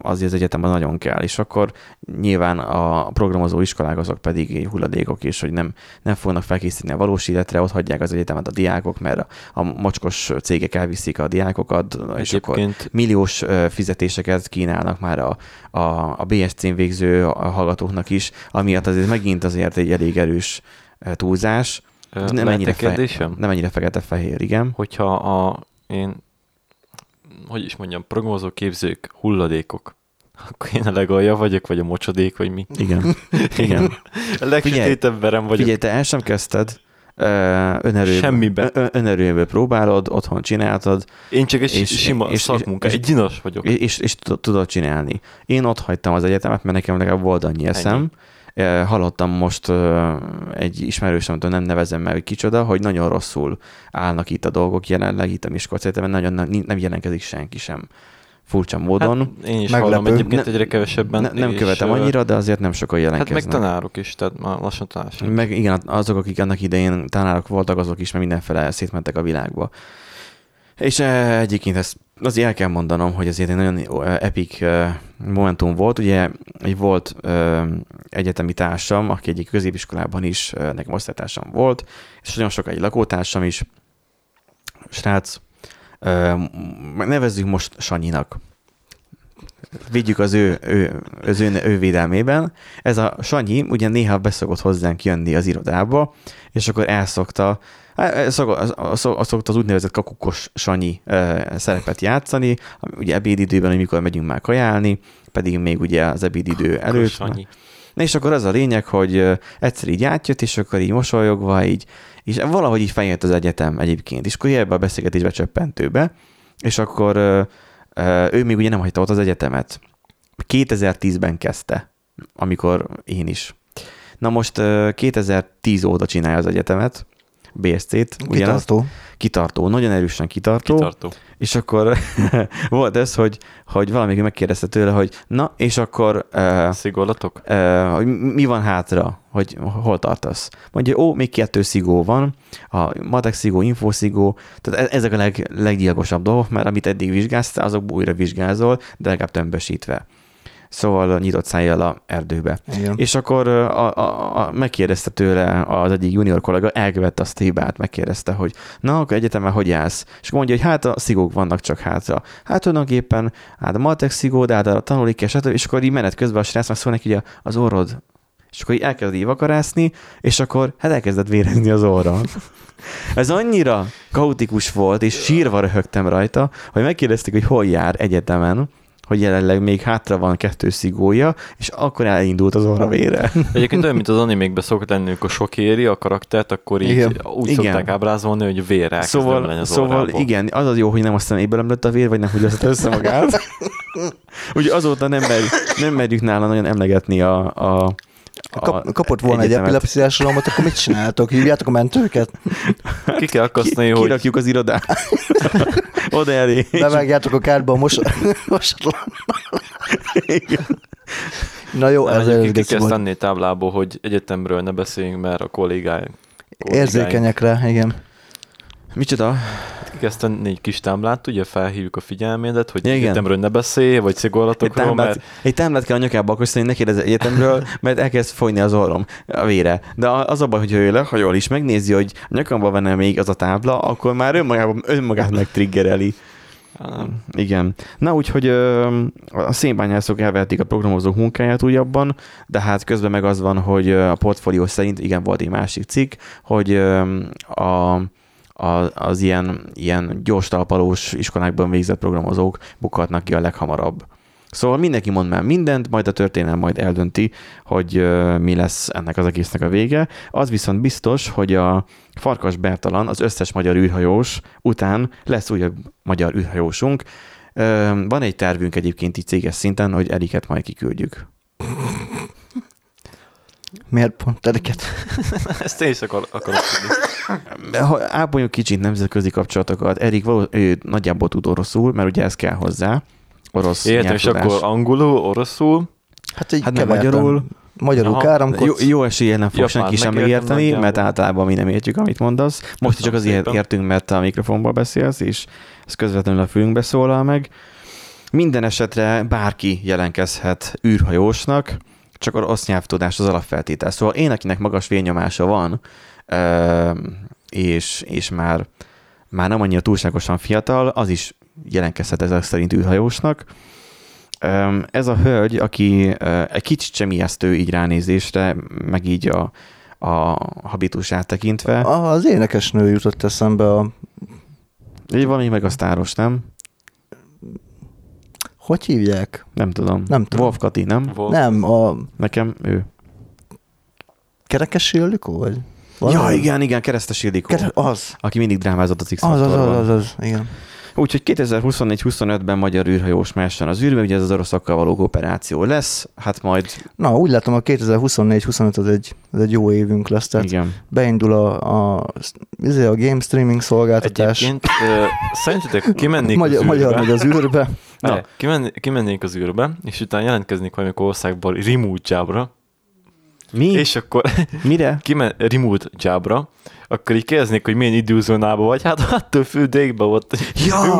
az az egyetemben nagyon kell, és akkor nyilván a programozó iskolák azok pedig hulladékok, és hogy nem, nem fognak felkészíteni a valós életre, ott hagyják az egyetemet a diákok, mert a, a mocskos cégek elviszik a diákokat, és akkor Egyébként milliós fizetéseket kínálnak már a, a, a BSC-n végző hallgatóknak is, amiatt azért megint azért egy elég erős túlzás. Ö, Nem ennyire, kérdésem? nem ennyire fekete-fehér, igen. Hogyha a én, hogy is mondjam, programozó képzők hulladékok, Akkor én a legalja vagyok, vagy a mocsodék, vagy mi. Igen. Igen. A legsötétebb verem vagyok. Figyelj, te el sem kezdted, önerőből, Semmibe. önerőből próbálod, otthon csináltad, Én csak egy és- sima és- és- egy gyinos vagyok. és, és, és tud- tudod csinálni. Én ott hagytam az egyetemet, mert nekem legalább volt annyi eszem. Ö, Hallottam most egy ismerősömtől, nem nevezem meg, hogy kicsoda, hogy nagyon rosszul állnak itt a dolgok jelenleg, itt a Miskolc Egyetemen, nagyon nem, nem jelentkezik senki sem furcsa módon. Hát én is Meglepő. hallom egyébként Ne- egyre kevesebben. ne, nem és, követem annyira, de azért nem sokan Hát jelentkeznek. meg tanárok is, tehát már lassan tanár sem. Meg igen, azok, akik annak idején tanárok voltak, azok is, mert mindenfele szétmentek a világba. És egyébként ezt azért el kell mondanom, hogy azért egy nagyon epic momentum volt. Ugye egy volt egyetemi társam, aki egyik középiskolában is nekem osztálytársam volt, és nagyon sokáig lakótársam is. Srác, nevezzük most Sanyinak. Vigyük az ő, ő, az ő, ő védelmében. Ez a Sanyi ugye néha beszokott hozzánk jönni az irodába, és akkor elszokta, eh, szok- az- úgynevezett kakukos Sanyi szerepet játszani, ugye ebédidőben, hogy mikor megyünk már kajálni, pedig még ugye az ebédidő előtt. Sanyi. Na és akkor az a lényeg, hogy egyszer így átjött, és akkor így mosolyogva, így, és valahogy így feljött az egyetem egyébként, és akkor ebbe a beszélgetésbe csöppentőbe, és akkor ő még ugye nem hagyta ott az egyetemet. 2010-ben kezdte, amikor én is. Na most ö, 2010 óta csinálja az egyetemet, BSC-t, Kitartó. kitartó, nagyon erősen kitartó, Kitartó. és akkor volt ez, hogy, hogy valamelyik megkérdezte tőle, hogy na, és akkor uh, Szigorlatok? uh, hogy mi van hátra, hogy hol tartasz. Mondja, ó, még kettő szigó van, a matek szigó, infószigó, tehát e- ezek a leg, leggyilkosabb dolgok, mert amit eddig vizsgáztál, azok újra vizsgázol, de legalább tömbösítve. Szóval nyitott szájjal a erdőbe. Igen. És akkor a, a, a, megkérdezte tőle az egyik junior kollega, elkövette azt a hibát, megkérdezte, hogy na, akkor egyetemen hogy állsz? És mondja, hogy hát a szigók vannak csak hátra. Hát tulajdonképpen, hát a matek szigó, de hát a tanulik stb. És akkor így menet közben a srác már szól neki, hogy az orrod. És akkor így elkezded így vakarászni, és akkor hát elkezdett vérezni az orra. Ez annyira kaotikus volt, és sírva röhögtem rajta, hogy megkérdezték, hogy hol jár egyetemen, hogy jelenleg még hátra van kettő szigója, és akkor elindult az orra vére. Egyébként olyan, mint az animékben szokott lenni, amikor sok éri a karaktert, akkor így Igen. úgy Igen. szokták ábrázolni, hogy vér elkezd Szóval, az szóval orrából. igen, az az jó, hogy nem aztán éből ömlött a vér, vagy nem húgyozta össze magát. Ugye azóta nem, mer, nem merjük nála nagyon emlegetni a, a Kap, kapott volna egy egyetemet. epilepsziás rohamot, akkor mit csináltok? Hívjátok a mentőket? Ki kell akasztani, Ki, hogy kirakjuk az irodát. Oda elé. Bevágjátok a kárba a mos- mosatlan. Na jó, Nem, ez egyébként ki kell tenni táblából, hogy egyetemről ne beszéljünk, mert a kollégáink- Érzékenyekre, igen. Micsoda? Ki kell tenni egy kis táblát, ugye felhívjuk a figyelmédet, hogy Igen. egyetemről ne beszélj, vagy Egy szigorlatokról, támlát, mert egy támlát kell a nyakába akasztani, ne kérdezz egyetemről, mert elkezd folyni az orrom a vére. De az a baj, hogy ő lehajol is, megnézi, hogy a nyakamba van még az a tábla, akkor már önmagában, önmagát megtriggereli. Á, Igen. Na úgyhogy ö, a szénbányászok elvehetik a programozók munkáját újabban, de hát közben meg az van, hogy a portfólió szerint, igen, volt egy másik cikk, hogy ö, a, az ilyen, ilyen gyors talpalós iskolákban végzett programozók bukhatnak ki a leghamarabb. Szóval mindenki mond már mindent, majd a történelem majd eldönti, hogy mi lesz ennek az egésznek a vége. Az viszont biztos, hogy a Farkas Bertalan, az összes magyar űrhajós után lesz újabb magyar űrhajósunk. Van egy tervünk egyébként így céges szinten, hogy Eriket majd kiküldjük. Miért pont teliket? ezt én is akar, akarok. Ha ápoljuk kicsit nemzetközi kapcsolatokat, Erik való, ő nagyjából tud oroszul, mert ugye ez kell hozzá. Orosz Értem, és nyelvtudás. akkor angolul, oroszul, Hát így Hát nem magyarul. Magyarul Aha. káromkodsz. Jó, jó eséllyel nem fog senki sem megérteni, mert általában mi nem értjük, amit mondasz. Most is csak azért szépen. értünk, mert te a mikrofonba beszélsz, és ez közvetlenül a fülünkbe szólal meg. Minden esetre bárki jelenkezhet űrhajósnak, csak a rossz nyelvtudás az alapfeltétel. Szóval én, akinek magas vérnyomása van, és, és már, már nem annyira túlságosan fiatal, az is jelenkezhet ezek szerint űrhajósnak. Ez a hölgy, aki egy kicsit sem ijesztő így ránézésre, meg így a, a habitusát tekintve. Ah, az énekesnő jutott eszembe a... Így valami meg a sztáros, nem? Hogy hívják? Nem tudom. Nem tudom. Wolf Kati, nem? Volt. Nem, a Nekem ő. kerekes Ildikó, vagy? Ja, Valami? igen, igen, Keresztes Ildikó, Kere- az. aki mindig drámázott az x Az, az, az, az, az, igen. Úgyhogy 2024-25-ben magyar űrhajós messen az űrbe, ugye ez az oroszokkal való kooperáció lesz, hát majd, Na, úgy látom, a 2024-25 az egy, az egy jó évünk lesz, tehát igen. beindul a, a, izé, a game streaming szolgáltatás. Egyébként ö, szerintetek kimennék Magyar, az magyar űrbe? megy az űrbe. Na. Kimenni, kimennénk az űrbe, és utána jelentkeznék valamikor országban remote jobra, Mi? és akkor Mire? kimen, remote jobra, akkor így kérdeznék, hogy milyen időzónában vagy, hát attól függőkben volt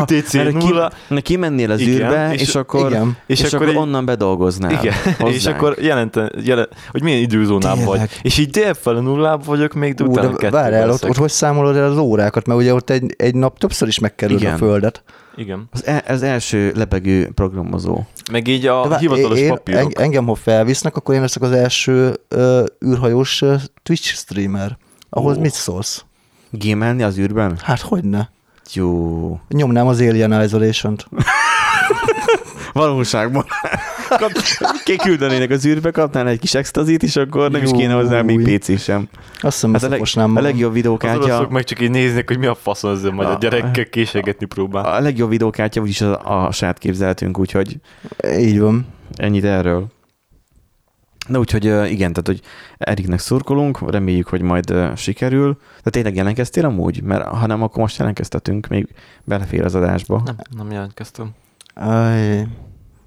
UTC mert ki, nulla, na, kimennél az Igen, űrbe, és, és- akkor, igen. és, és és akkor akkor így- onnan bedolgoznál Igen, hozzánk. és akkor jelente, jelen, hogy milyen időzónában vagy. És így délfele nullában vagyok, még de utána de kettőben várjál, ott, ott hogy számolod el az órákat, mert ugye ott egy, egy nap többször is megkerül Igen. a földet. Igen. Az, e, az első lebegő programozó. Meg így a vár- hivatalos én, papírok. en- engem, ha felvisznek, akkor én leszek az első ö, űrhajós ö, Twitch streamer. Ahhoz Ó. mit szólsz? Gémelni az űrben? Hát hogy ne? Jó. Nyomnám az Alien Isolation-t. Valóságban. Kap, kiküldenének az űrbe, kapnál egy kis extazit, és akkor nem is kéne hozzá még. PC sem. Azt hiszem, Hát a, leg, a legjobb Az videókártya... oroszok meg csak így néznek, hogy mi a faszon ezzel majd a A- gyerekkel késegetni próbál. A legjobb videókártya úgyis a, a saját képzeletünk, úgyhogy Így van. ennyit erről. Na úgyhogy igen, tehát hogy Eriknek szurkolunk, reméljük, hogy majd sikerül. De tényleg jelentkeztél amúgy? Mert ha nem, akkor most jelentkeztetünk, még belefér az adásba. Nem, nem jelentkeztem. Aj.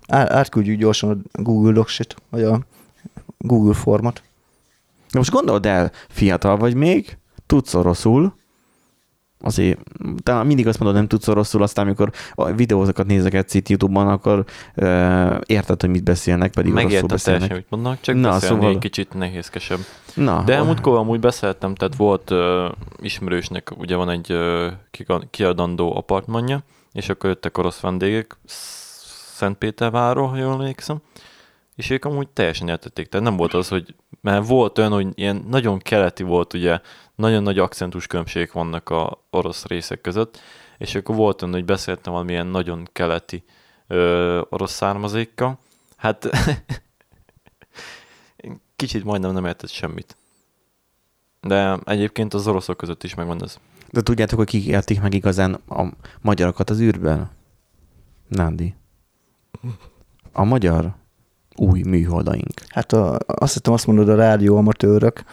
Átküldjük gyorsan a Google Docs-it, vagy a Google formot. De most gondold el, fiatal vagy még, tudsz oroszul, azért talán mindig azt mondod, nem tudsz oroszul, aztán amikor a videózokat nézegetsz itt YouTube-on, akkor ö, érted, hogy mit beszélnek, pedig oroszul Megértem beszélnek. teljesen, mit mondanak, csak Na, beszélni szóval- egy kicsit nehézkesebb. Na, De múltkor amúgy beszéltem, tehát volt uh, ismerősnek, ugye van egy uh, kiadandó apartmanja, és akkor jöttek orosz vendégek Szentpétervárról, ha jól emlékszem, és ők amúgy teljesen értették. Tehát nem volt az, hogy, mert volt olyan, hogy ilyen nagyon keleti volt, ugye, nagyon nagy akcentus különbségek vannak a orosz részek között, és akkor volt olyan, hogy beszéltem valamilyen nagyon keleti ö, orosz származékkal. Hát kicsit majdnem nem értett semmit. De egyébként az oroszok között is megvan ez. de tudjátok, hogy kik értik meg igazán a magyarokat az űrben? Nándi. A magyar új műholdaink. Hát a, azt hittem azt mondod a rádió amatőrök,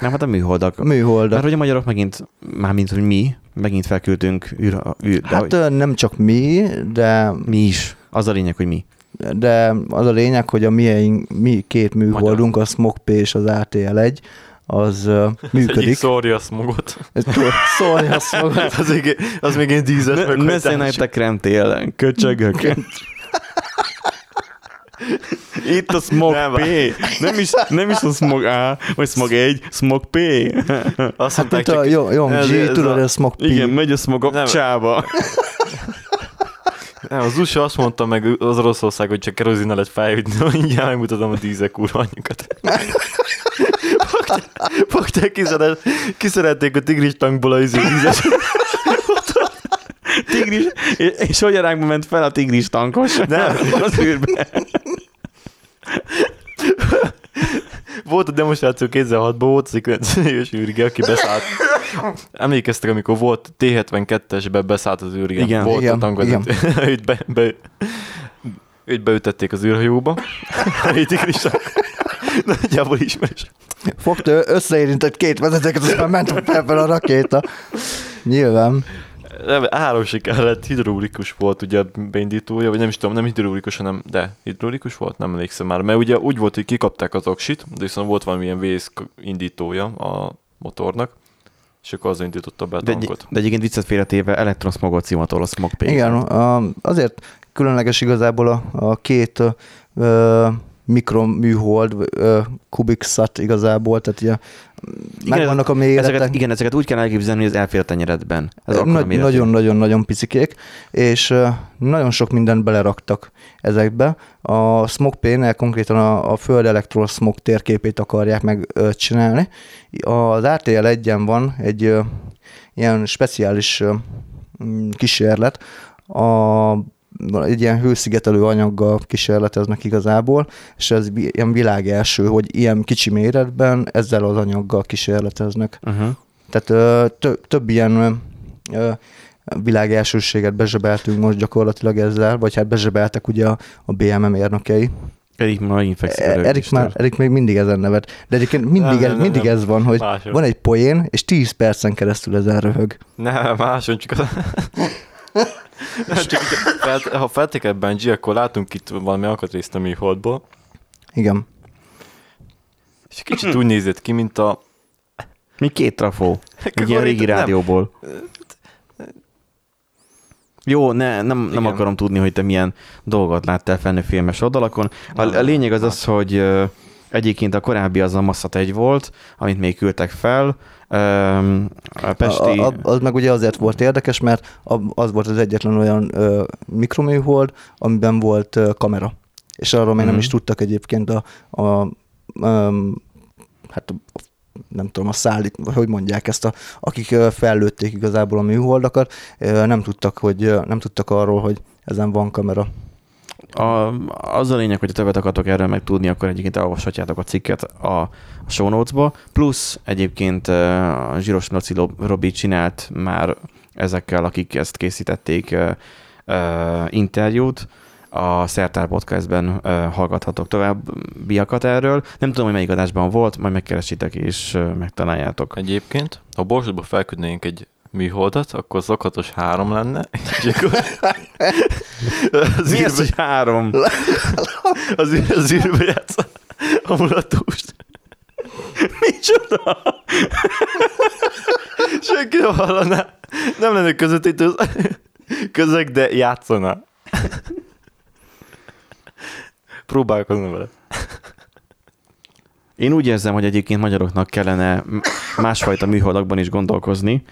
Nem, hát a műholdak. a műholdak. Mert hogy a magyarok megint, már mint hogy mi, megint felküldtünk űr, űr de Hát hogy nem csak mi, de, mi is. Az a lényeg, hogy mi. de az a lényeg, hogy a mi, mi két műholdunk, a SMOG-P és az ATL1, az egyik működik. szórja a smogot. Szólj a SMOG. az, még, az még egy dízes Ne, ne meghajtás. szénáltak kremtél, köcsögök. Itt a smog Nem, P. Nem is, nem is a smog A, vagy smog 1, smog P. Azt Hát mondták, mint a csak, Yong Ez- G, ez tudod, a- a SMOG P. Igen, megy a smog a Nem. csába. nem, az USA azt mondta meg az Oroszország, hogy csak kerozina lett felvinni, hogy mindjárt megmutatom a dízek kurva anyjukat. Fogták- kiszeret, kiszerették a tigris tankból a izé dízes. Tigris, és, és hogy arákban ment fel a tigris tankos? Nem. Az űrbe. Volt a demonstráció 2006-ban, volt az egy 90 éves űrge, aki beszállt. Emlékeztek, amikor volt T-72-esbe beszállt az űrge. Igen. volt Igen, a tankvezető. őt, be, be, őt beütették az űrhajóba. Tank. Nagyjából ismerős. Fogta, összeérintett két vezetőket, aztán ment fel, fel a rakéta. Nyilván. Nem, Három siker lett, hidraulikus volt ugye a beindítója, vagy nem is tudom, nem hidraulikus, hanem de hidraulikus volt, nem emlékszem már, mert ugye úgy volt, hogy kikapták az oksit, de viszont volt valamilyen vész indítója a motornak, és akkor az indította be a De, egy, tankot. de egyébként viccet félretéve elektroszmogot szimatol a smog. Igen, azért különleges igazából a, a két ö, mikroműhold, ö, CubicSat igazából, tehát ugye megvannak a méretek. Ezeket, igen, ezeket úgy kell elképzelni, hogy ez elfér a tenyeredben. Nagyon-nagyon-nagyon picikék, és nagyon sok mindent beleraktak ezekbe. A smog p konkrétan a, a Föld elektrosmog térképét akarják megcsinálni. Az ATL 1 van egy ilyen speciális kísérlet, a egy ilyen hőszigetelő anyaggal kísérleteznek igazából, és ez ilyen világ első, hogy ilyen kicsi méretben ezzel az anyaggal kísérleteznek. Uh-huh. Tehát ö, tö- több ilyen ö, világ elsőséget bezsebeltünk most gyakorlatilag ezzel, vagy hát bezsebeltek ugye a, a BMM érnökei. Erik már megint fekszik. E- Erik, már, Erik még mindig ezen nevet. De egyébként mindig, Nem, ez, nem, mindig nem. ez van, hogy Mások. van egy poén, és 10 percen keresztül ezen röhög. Nem, máson csak az... Csak így, felt, ha feltek ebben G, akkor látunk itt valami alkatrészt a műholdból, Igen. és kicsit úgy nézett ki, mint a... Mint két trafó. Egy ilyen régi nem. rádióból. Jó, ne, nem, nem Igen. akarom tudni, hogy te milyen dolgot láttál fenn filmes oldalakon. A, a lényeg az az, hogy egyébként a korábbi az a Massat egy volt, amit még küldtek fel. A Pesti... A, a, az meg ugye azért volt érdekes, mert a- az volt az egyetlen olyan ö, mikroműhold, amiben volt ö, kamera. És arról még nem Mhm. is tudtak egyébként a, a um, hát a- nem tudom, a szállít, vagy hogy mondják ezt, a, akik fellőtték igazából a műholdakat, nem tudtak, hogy nem tudtak arról, hogy ezen van kamera. A, az a lényeg, hogy ha többet akartok erről megtudni, akkor egyébként elolvashatjátok a cikket a, a show notes-ba. Plusz egyébként a Zsíros Laci Robi csinált már ezekkel, akik ezt készítették interjút. A Szertár Podcastben hallgathatok továbbiakat erről. Nem tudom, hogy melyik adásban volt, majd megkeresitek és megtaláljátok. Egyébként, ha Borsodba felküldnénk egy műholdat, akkor zakatos három lenne, és akkor az Mi űrbe, hogy három? az, űr, az űrbe játsz a mulatúst. Micsoda? Senki nem hallaná. Nem lenne közvetítő közeg, de játszana. Próbálkozna vele. Én úgy érzem, hogy egyébként magyaroknak kellene másfajta műholdakban is gondolkozni,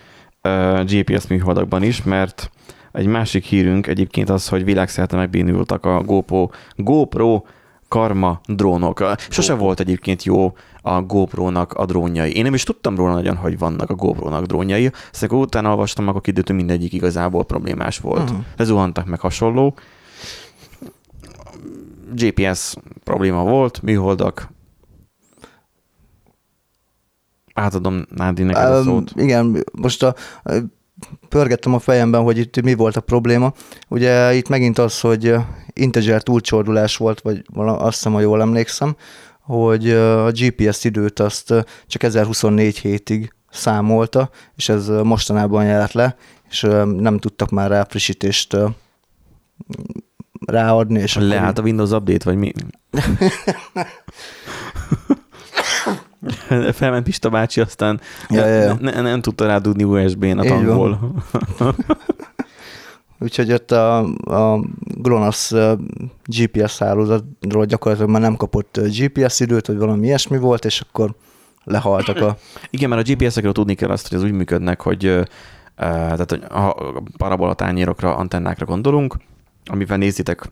GPS műholdakban is, mert egy másik hírünk egyébként az, hogy világszerte megbénultak a GoPro, GoPro Karma drónok. Sose GoPro. volt egyébként jó a GoPro-nak a drónjai. Én nem is tudtam róla nagyon, hogy vannak a GoPro-nak drónjai. Ezt akkor utána olvastam, akkor kiderült, mindegyik igazából problémás volt. Mhm. Lezuhantak meg hasonló. GPS probléma volt, műholdak. Átadom Nádi neked a szót. igen, most a, pörgettem a fejemben, hogy itt mi volt a probléma. Ugye itt megint az, hogy integer túlcsordulás volt, vagy azt hiszem, ha jól emlékszem, hogy a GPS időt azt csak 1024 hétig számolta, és ez mostanában járt le, és nem tudtak már rá frissítést ráadni. És akkor Leállt a Windows Update, vagy mi? Felment Pista bácsi, aztán Ja, ja, ja. Ne, nem tudta rádudni USB-n a tankból. Úgyhogy ott a, a GLONASS GPS hálózatról gyakorlatilag már nem kapott GPS időt, vagy valami ilyesmi volt, és akkor lehaltak a... Igen, mert a GPS-ekről tudni kell azt, hogy az úgy működnek, hogy tehát, hogy ha a parabola tányérokra, antennákra gondolunk, amivel nézitek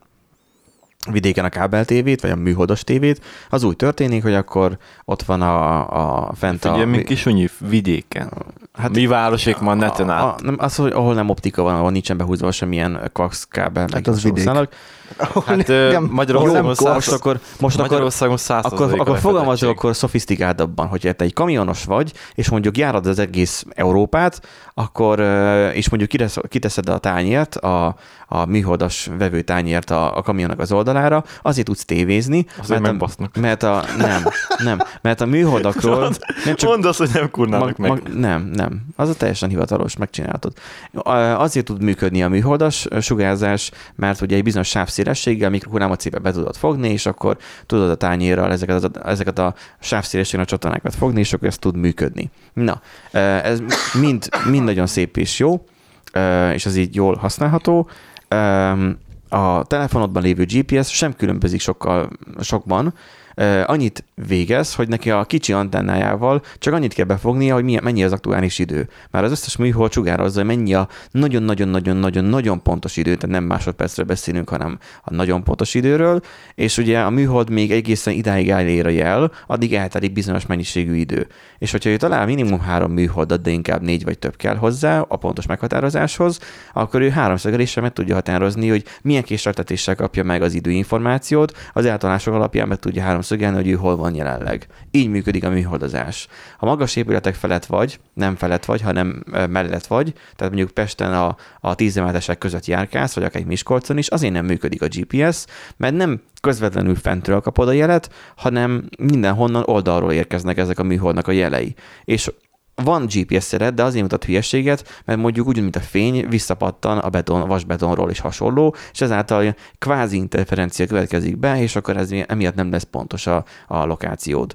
vidéken a kábel tévét, vagy a műholdas tévét, az úgy történik, hogy akkor ott van a, a fent a... Figyelj, mi kisonyi vidéken. Hát mi városék van neten át. a, nem, az, hogy ahol nem optika van, ahol nincsen behúzva semmilyen coax kábel, meg az vidék. szálak. Hát ö, Igen, Magyarországon jó, száz- Most akkor, most akkor Magyarországon 100 akkor, akkor fogalmazok akkor szofisztikáltabban, hogyha te egy kamionos vagy, és mondjuk járod az egész Európát, akkor, és mondjuk kitesz- kiteszed a tányért, a, a műholdas vevő tányért a, a kamionnak az oldalára, azért tudsz tévézni, Azért mert, a, megbasznak. mert a, nem, nem, mert a műholdakról nem csak Mondd azt, hogy nem kurnának Mag, meg. mag, nem, nem. Az a teljesen hivatalos, megcsináltad. Azért tud működni a műholdas sugárzás, mert ugye egy bizonyos sávszélességgel mikrohullámot szépen be tudod fogni, és akkor tudod a tányérral ezeket, a, ezeket a sávszélességen a csatornákat fogni, és akkor ez tud működni. Na, ez mind, mind nagyon szép és jó, és az így jól használható. A telefonodban lévő GPS sem különbözik sokkal, sokban annyit végez, hogy neki a kicsi antennájával csak annyit kell befognia, hogy mennyi az aktuális idő. Már az összes műhold sugározza, hogy mennyi a nagyon-nagyon-nagyon-nagyon-nagyon pontos idő, tehát nem másodpercről beszélünk, hanem a nagyon pontos időről, és ugye a műhold még egészen idáig elér a jel, addig eltelik bizonyos mennyiségű idő. És hogyha ő talál minimum három műholdat, de inkább négy vagy több kell hozzá a pontos meghatározáshoz, akkor ő háromszögeléssel meg tudja határozni, hogy milyen késleltetéssel kapja meg az időinformációt, az eltalálások alapján meg tudja háromszögelni, hogy ő hol van jelenleg. Így működik a műholdozás. Ha magas épületek felett vagy, nem felett vagy, hanem mellett vagy, tehát mondjuk Pesten a, a tíz emeletesek között járkálsz, vagy akár egy Miskolcon is, azért nem működik a GPS, mert nem közvetlenül fentről kapod a jelet, hanem mindenhonnan oldalról érkeznek ezek a műholdnak a jelei. És van GPS szeret, de azért mutat hülyeséget, mert mondjuk úgy, mint a fény visszapattan a beton, a vasbetonról is hasonló, és ezáltal kvázi interferencia következik be, és akkor ez emiatt nem lesz pontos a, a lokációd.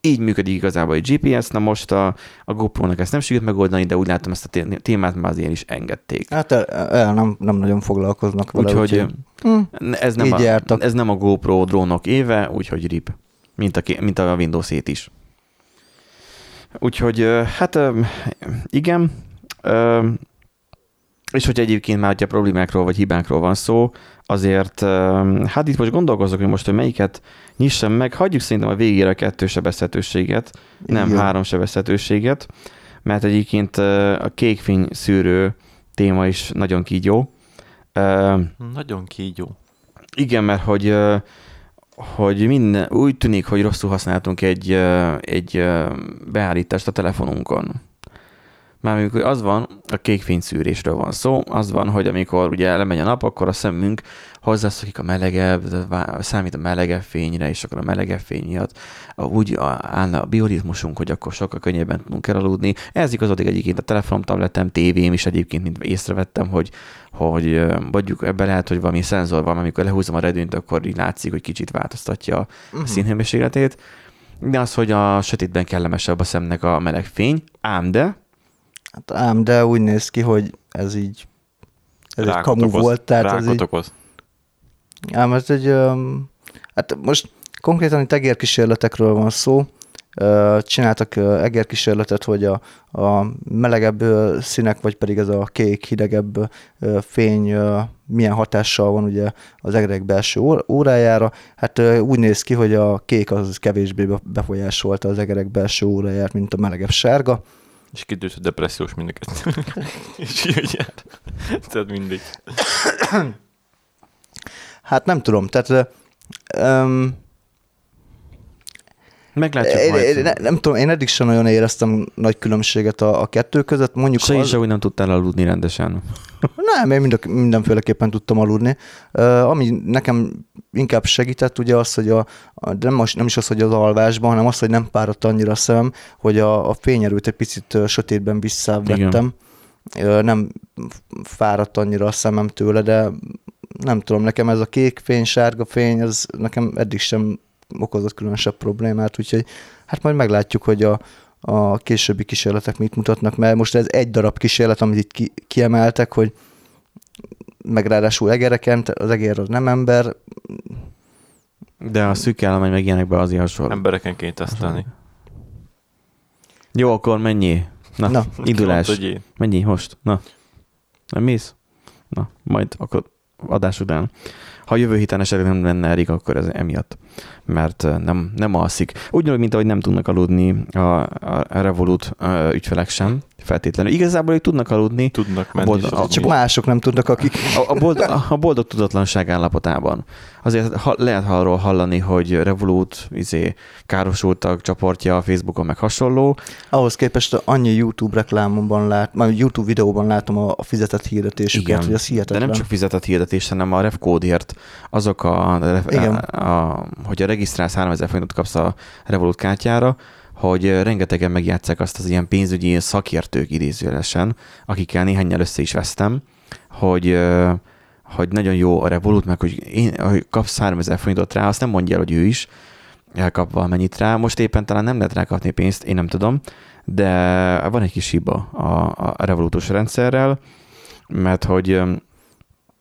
Így működik igazából egy GPS, na most a, a GoPro-nak ezt nem sikerült megoldani, de úgy látom ezt a témát már azért is engedték. Hát el, el nem, nem nagyon foglalkoznak vele. Úgyhogy úgy, ez, nem a, ez nem a GoPro drónok éve, úgyhogy rip, mint a, mint a Windows 7 is. Úgyhogy hát igen, és hogy egyébként már, hogyha problémákról vagy hibákról van szó, azért hát itt most gondolkozok, hogy most, hogy melyiket nyissam meg, hagyjuk szerintem a végére a kettősebezhetőséget, nem Igen. háromsebezhetőséget, mert egyébként a kékfény szűrő téma is nagyon kígyó. Nagyon kígyó. Igen, mert hogy hogy minden, úgy tűnik, hogy rosszul használtunk egy, egy beállítást a telefonunkon. Már amikor az van, a kék fényszűrésről van szó, az van, hogy amikor ugye lemegy a nap, akkor a szemünk hozzászokik a melegebb, számít a melegebb fényre, és akkor a melegebb fény miatt úgy állna a bioritmusunk, hogy akkor sokkal könnyebben tudunk elaludni. Ez igazodik egyébként a telefonom, tabletem, tévém is egyébként, mint észrevettem, hogy, hogy mondjuk ebben lehet, hogy valami szenzor van, amikor lehúzom a redőnyt, akkor így látszik, hogy kicsit változtatja a uh-huh. színhőmérsékletét. De az, hogy a sötétben kellemesebb a szemnek a meleg fény, ám de Hát ám, de úgy néz ki, hogy ez így ez rákot egy kamu okoz, volt. Tehát rákot ez így, okoz. Ám ez egy, um, hát most konkrétan itt egérkísérletekről van szó. Csináltak egérkísérletet, hogy a, a melegebb színek, vagy pedig ez a kék, hidegebb fény milyen hatással van ugye az egerek belső órájára. Hát úgy néz ki, hogy a kék az kevésbé befolyásolta az egerek belső óráját, mint a melegebb sárga. És kiderült, hogy depressziós mindeket. és így. Tehát mindig. hát nem tudom, tehát um, Meglátjuk én, majd. Én, ne, nem tudom, én eddig sem nagyon éreztem nagy különbséget a, a kettő között. Mondjuk Se az... is, hogy nem tudtál aludni rendesen. Nem, én mind, mindenféleképpen tudtam aludni. Uh, ami nekem inkább segített, ugye az, hogy a, a nem, most, nem is az, hogy az alvásban, hanem az, hogy nem páradt annyira a szemem, hogy a, a fényerőt egy picit sötétben visszavettem. Uh, nem fáradt annyira a szemem tőle, de nem tudom, nekem ez a kék fény, sárga fény, ez nekem eddig sem okozott különösebb problémát, úgyhogy hát majd meglátjuk, hogy a, a későbbi kísérletek mit mutatnak, mert most ez egy darab kísérlet, amit itt ki, kiemeltek, hogy meg ráadásul egereken, az egér az nem ember. De a szűk állomány meg ilyenekben azért hasonló. Embereken kéne tesztelni. Jó, akkor mennyi? Na, Na indulás. Mennyi most? Na, nem mész? Na, majd akkor adás után. Ha jövő héten esetleg nem lenne Erik, akkor ez emiatt, mert nem, nem alszik. Ugyanúgy, mint ahogy nem tudnak aludni a, a Revolut ügyfelek sem, feltétlenül. Igazából ők tudnak aludni. Tudnak menni. Bold, a, csak mások nem tudnak, akik... A, a, boldog, a boldog tudatlanság állapotában. Azért ha, lehet arról hallani, hogy Revolut, izé, károsultak csoportja a Facebookon, meg hasonló. Ahhoz képest annyi YouTube reklámban lát, majd YouTube videóban látom a, a fizetett hirdetésüket, Igen, hogy az hihetetlen. De nem csak fizetett hirdetés, hanem a refkódért azok a, a, a, a hogy a regisztrálsz 3000 forintot kapsz a Revolut kártyára, hogy rengetegen megjátszák azt az ilyen pénzügyi szakértők idézőjelesen, akikkel néhányal össze is vesztem, hogy hogy nagyon jó a Revolut, meg hogy, én, hogy kapsz 3000 forintot rá, azt nem mondja el, hogy ő is elkap valamennyit rá. Most éppen talán nem lehet rákapni pénzt, én nem tudom, de van egy kis hiba a, a Revolutus rendszerrel, mert hogy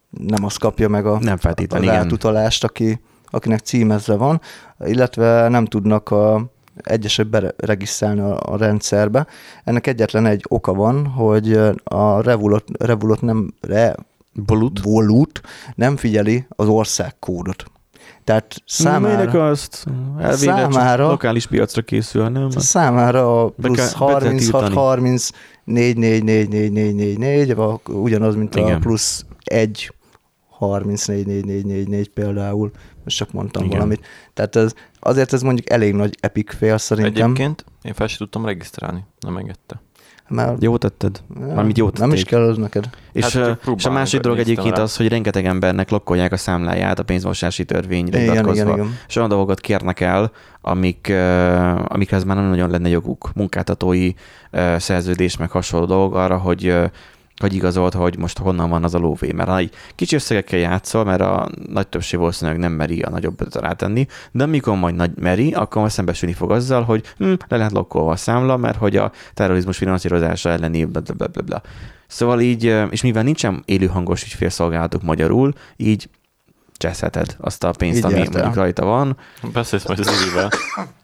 nem azt kapja meg a, nem feltétlenül, a átutalást, aki akinek címezve van, illetve nem tudnak a egyesek beregisztrálni a, a rendszerbe. Ennek egyetlen egy oka van, hogy a Revolut, Revolut nem, Re, Bolut? Volut nem figyeli az országkódot. Tehát számára, Számára, azt Számára- lokális piacra készül, nem? számára a plusz kell- be kell 36, tiltani. 30, 4, 4, 4, 4, 4, 4, 4, vagy ugyanaz, mint a Igen. plusz 1, 34, 4, 4, 4, 4 például. Most csak mondtam Igen. valamit. Tehát ez, azért ez mondjuk elég nagy epic fél szerintem. Egyébként én fel sem tudtam regisztrálni, nem engedte. Mert Jót tetted. Mármint jót nem is tették. kell az neked. És, Hát, és a másik dolog egyébként rá. az, hogy rengeteg embernek lokkolják a számláját a pénzmosási törvényre Igen, hivatkozva. igen, igen. És olyan dolgokat kérnek el, amik, uh, amikhez már nem nagyon lenne joguk. Munkáltatói uh, szerződés, meg hasonló dolog arra, hogy uh, hogy igazolt, hogy most honnan van az a lóvé. Mert ha egy kicsi összegekkel játszol, mert a nagy többség valószínűleg nem meri a nagyobb rátenni, de amikor majd nagy meri, akkor majd szembesülni fog azzal, hogy hm, le lehet lokkolva a számla, mert hogy a terrorizmus finanszírozása elleni bla, bla, bla, bla. Szóval így, és mivel nincsen élő hangos ügyfélszolgálatuk magyarul, így cseszheted azt a pénzt, Így ami jártál. mondjuk rajta van. Beszélsz majd Sirivel.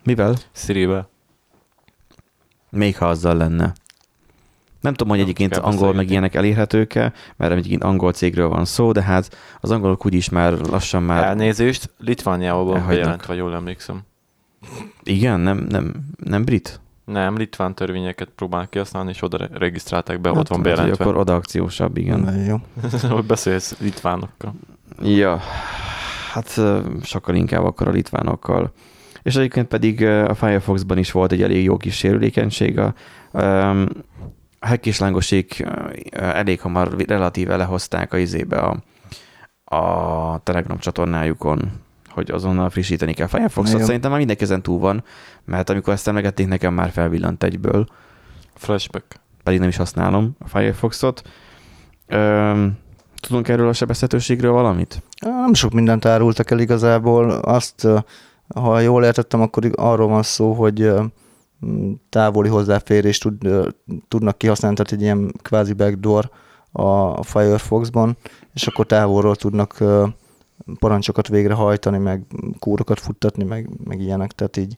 Mivel? Sirivel. Még ha azzal lenne. Nem tudom, hogy Nem egyébként angol meg ilyenek elérhetők-e, mert egyébként angol cégről van szó, de hát az angolok úgyis már lassan már... Elnézést, Litvániában Elhagynak. bejelentve, jól emlékszem. Igen, nem, nem, nem brit? Nem, litván törvényeket próbálnak kihasználni, és oda re- regisztrálták be, ott van Hát, hogy bejelentve. Akkor oda akciósabb, igen. Nagyon jó. hogy beszélsz litvánokkal. Ja, hát sokkal inkább akkor a litvánokkal. És egyébként pedig a Firefoxban is volt egy elég jó kis sérülékenység. A, öm, ö, elég hamar relatíve lehozták a izébe a, a Telegram csatornájukon, hogy azonnal frissíteni kell Firefoxot. Szerintem már mindenki ezen túl van, mert amikor ezt emlegették, nekem már felvillant egyből Flashback. pedig nem is használom a Firefoxot. Öm, tudunk erről a sebezhetőségről valamit? Nem sok mindent árultak el igazából. Azt, ha jól értettem, akkor arról van szó, hogy távoli hozzáférést tud, tudnak kihasználni, tehát egy ilyen kvázi backdoor a Firefoxban, és akkor távolról tudnak parancsokat végrehajtani, meg kódokat futtatni, meg, meg ilyenek, tehát így.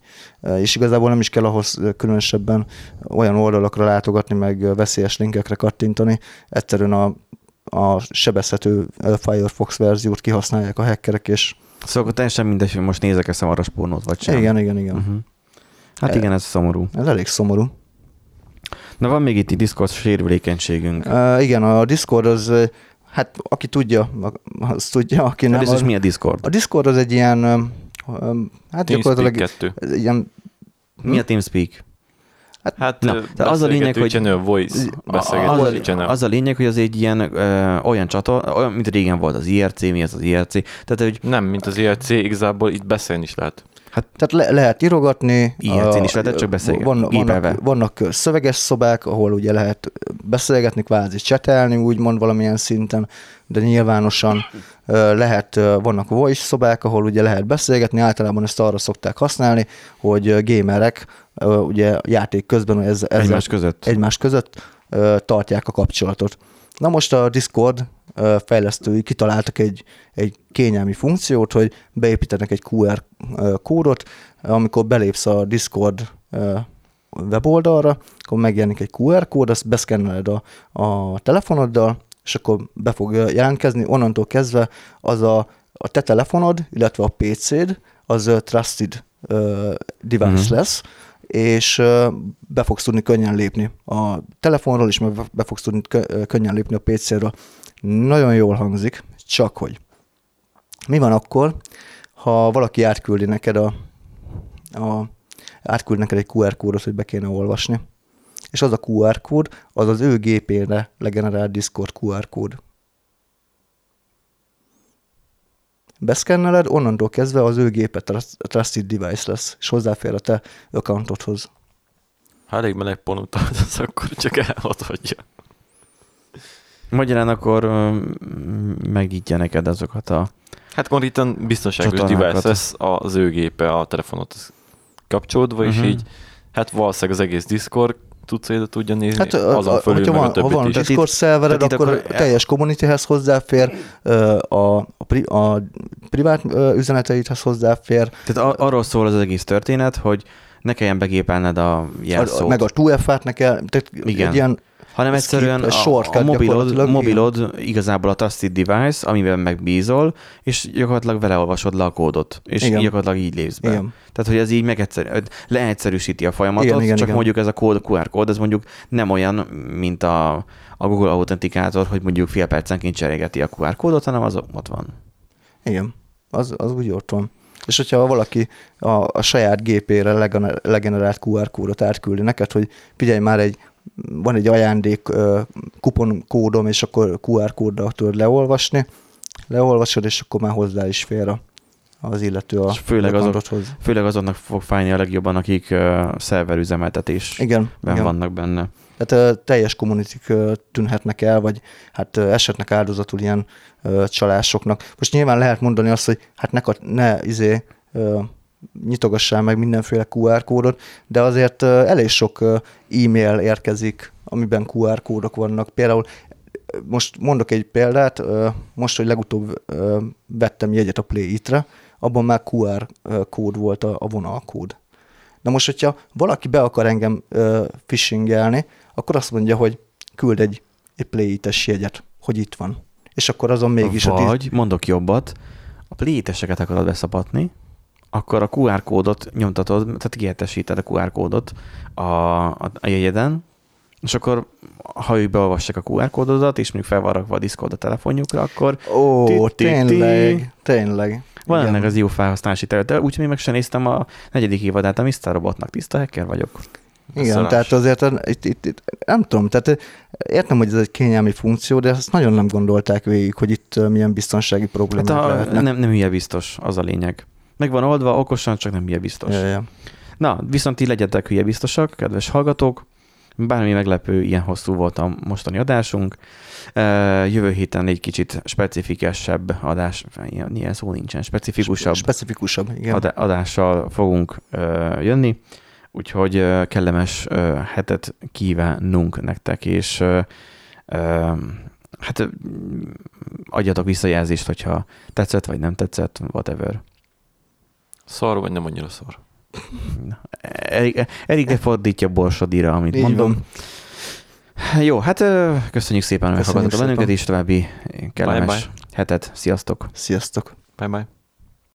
És igazából nem is kell ahhoz különösebben olyan oldalakra látogatni, meg veszélyes linkekre kattintani. Egyszerűen a, a sebezhető Firefox verziót kihasználják a hackerek, és Szóval akkor teljesen mindegy, hogy most nézek-e szamaras pornót, vagy sem. igen, igen, igen. Uh-huh. Hát igen, ez szomorú. Ez elég szomorú. Na van még itt egy Discord sérülékenységünk. Uh, igen, a Discord az, hát aki tudja, az tudja, aki nem. Először is az, mi a Discord? a Discord az egy ilyen, hát TeamSpeak gyakorlatilag 2. egy ilyen, Mi a TeamSpeak? Hát Na, Na, de az a lényeg, hogy- channel, voice Az beszélgető a, channel. az a lényeg, hogy az egy ilyen ö, olyan csatorna, olyan, mint régen volt az IRC, mi az az IRC. Tehát, hogy Nem, mint az IRC, igazából itt beszélni is lehet. Tehát le, lehet írogatni. IRC-n is lehetett csak beszélgetni, Vannak, gépelve. vannak, vannak szöveges szobák, ahol ugye lehet beszélgetni, kvázi csetelni, úgymond valamilyen szinten, de nyilvánosan lehet, vannak voice szobák, ahol ugye lehet beszélgetni, általában ezt arra szokták használni, hogy gamerek ugye játék közben ez, ezzel, egymás között. egymás között tartják a kapcsolatot. Na most a Discord fejlesztői kitaláltak egy, egy kényelmi funkciót, hogy beépítenek egy QR kódot, amikor belépsz a Discord weboldalra, akkor megjelenik egy QR kód, azt beszkenneled a, a telefonoddal, és akkor be fog jelentkezni, onnantól kezdve az a, a te telefonod, illetve a PC-d, az trusted ö, device Mhm. uh-huh. lesz, és ö, be fogsz tudni könnyen lépni a telefonról meg be fogsz tudni könnyen lépni a PC-ről. Nagyon jól hangzik, csak hogy mi van akkor, ha valaki átküldi neked a, a átküld neked egy QR kódot, hogy be kéne olvasni, és az a QR kód, az az ő gépére legenerált Discord QR kód. Beszkenneled, onnantól kezdve az ő gépe trust- trusted device lesz, és hozzáfér a te accountodhoz. Ha elég meleg pornót tartasz, akkor csak elhatodja. Magyarán akkor megnyitja neked azokat a... Hát konkrétan biztonságos device lesz az ő gépe a telefonot kapcsolódva, és Mhm. így hát valószínűleg az egész Discord cuccaidat tudja nézni, Hát, azon fölül hogyha meg van, a többit ha van is. Discord szervered, akkor akkor- teljes communityhez hozzáfér, a, a, pri, a privát üzeneteidhez hozzáfér, Tehát arról szól az, egész történet, hogy ne kelljen begépelned a jelszót. meg a 2FA-t nekem, tehát Igen. egy ilyen hanem skip, egyszerűen egy a, a mobilod, mobilod igazából a trusted device, amiben megbízol, és gyakorlatilag vele olvasod le a kódot, és Igen. gyakorlatilag így lépsz be. Igen. Tehát, hogy ez így megegyszer, leegyszerűsíti a folyamatot, Igen, igen, csak igen. mondjuk ez a kód, QR kód, ez mondjuk nem olyan, mint a, a Google Authenticator, hogy mondjuk fél percenként cserégeti a QR kódot, hanem az ott van. Igen, az, az úgy ott van. És hogyha valaki a, a saját gépére legener- legenerált QR kódot átküldi neked, hogy figyelj már egy, van egy ajándék ö, kupon kódom, és akkor QR kóddal tudod leolvasni, leolvasod, és akkor már hozzá is fér a, az illető a És főleg azok-. Főleg azoknak fog fájni a legjobban, akik uh, szerverüzemeltetésben Igen, igen. vannak benne. Tehát ö, teljes community tűnhetnek el, vagy hát ö, eshetnek áldozatul ilyen ö, csalásoknak. Most nyilván lehet mondani azt, hogy hát ne, ne izé, ö, nyitogassál meg mindenféle QR kódot, de azért elég sok e-mail érkezik, amiben QR kódok vannak. Például most mondok egy példát, most, hogy legutóbb vettem jegyet a Play It-re, abban már QR kód volt a, vonalkód. Na most, hogyha valaki be akar engem phishingelni, akkor azt mondja, hogy küld egy, egy play-es jegyet, hogy itt van. És akkor azon mégis a tíz... Vagy, mondok jobbat, a pléteseket akarod beszapatni, akkor a QR kódot nyomtatod, tehát kihetesíted a QR kódot a, a, a jegyeden, és akkor ha ők beolvassák a QR kódodat, és mondjuk fel van rakva a Discord a telefonjukra, akkor Ó, tényleg, tényleg. van Igen. ennek az jó felhasználási terület. De úgyhogy még meg sem néztem a negyedik évadát a Mr. Robotnak. Tiszta hacker vagyok. Igen, Szarás. tehát azért itt, itt, itt, nem tudom, tehát értem, hogy ez egy kényelmi funkció, de ezt nagyon nem gondolták végig, hogy itt ö, milyen biztonsági Hát problémák a, lehetnek. nem, nem hülye biztos, az a lényeg. Meg van oldva, okosan, csak nem hülye biztos. Ja, ja. Na, viszont ti legyetek hülye biztosak, kedves hallgatók. Bármi meglepő, ilyen hosszú volt a mostani adásunk. Jövő héten egy kicsit specifikesebb adás, ilyen, ilyen szó nincsen, specifikusabb Specifikusabb, igen. ad- adással fogunk jönni, úgyhogy kellemes hetet kívánunk nektek, és hát adjatok visszajelzést, hogyha tetszett, vagy nem tetszett, whatever. Szar vagy nem annyira szar. Erik, Erik lefordítja Borsodira, amit Így mondom. van. Jó, hát köszönjük szépen, hogy meghallgattatok bennünket, és további kellemes Bye-bye. hetet. Sziasztok! Sziasztok! Bye bye.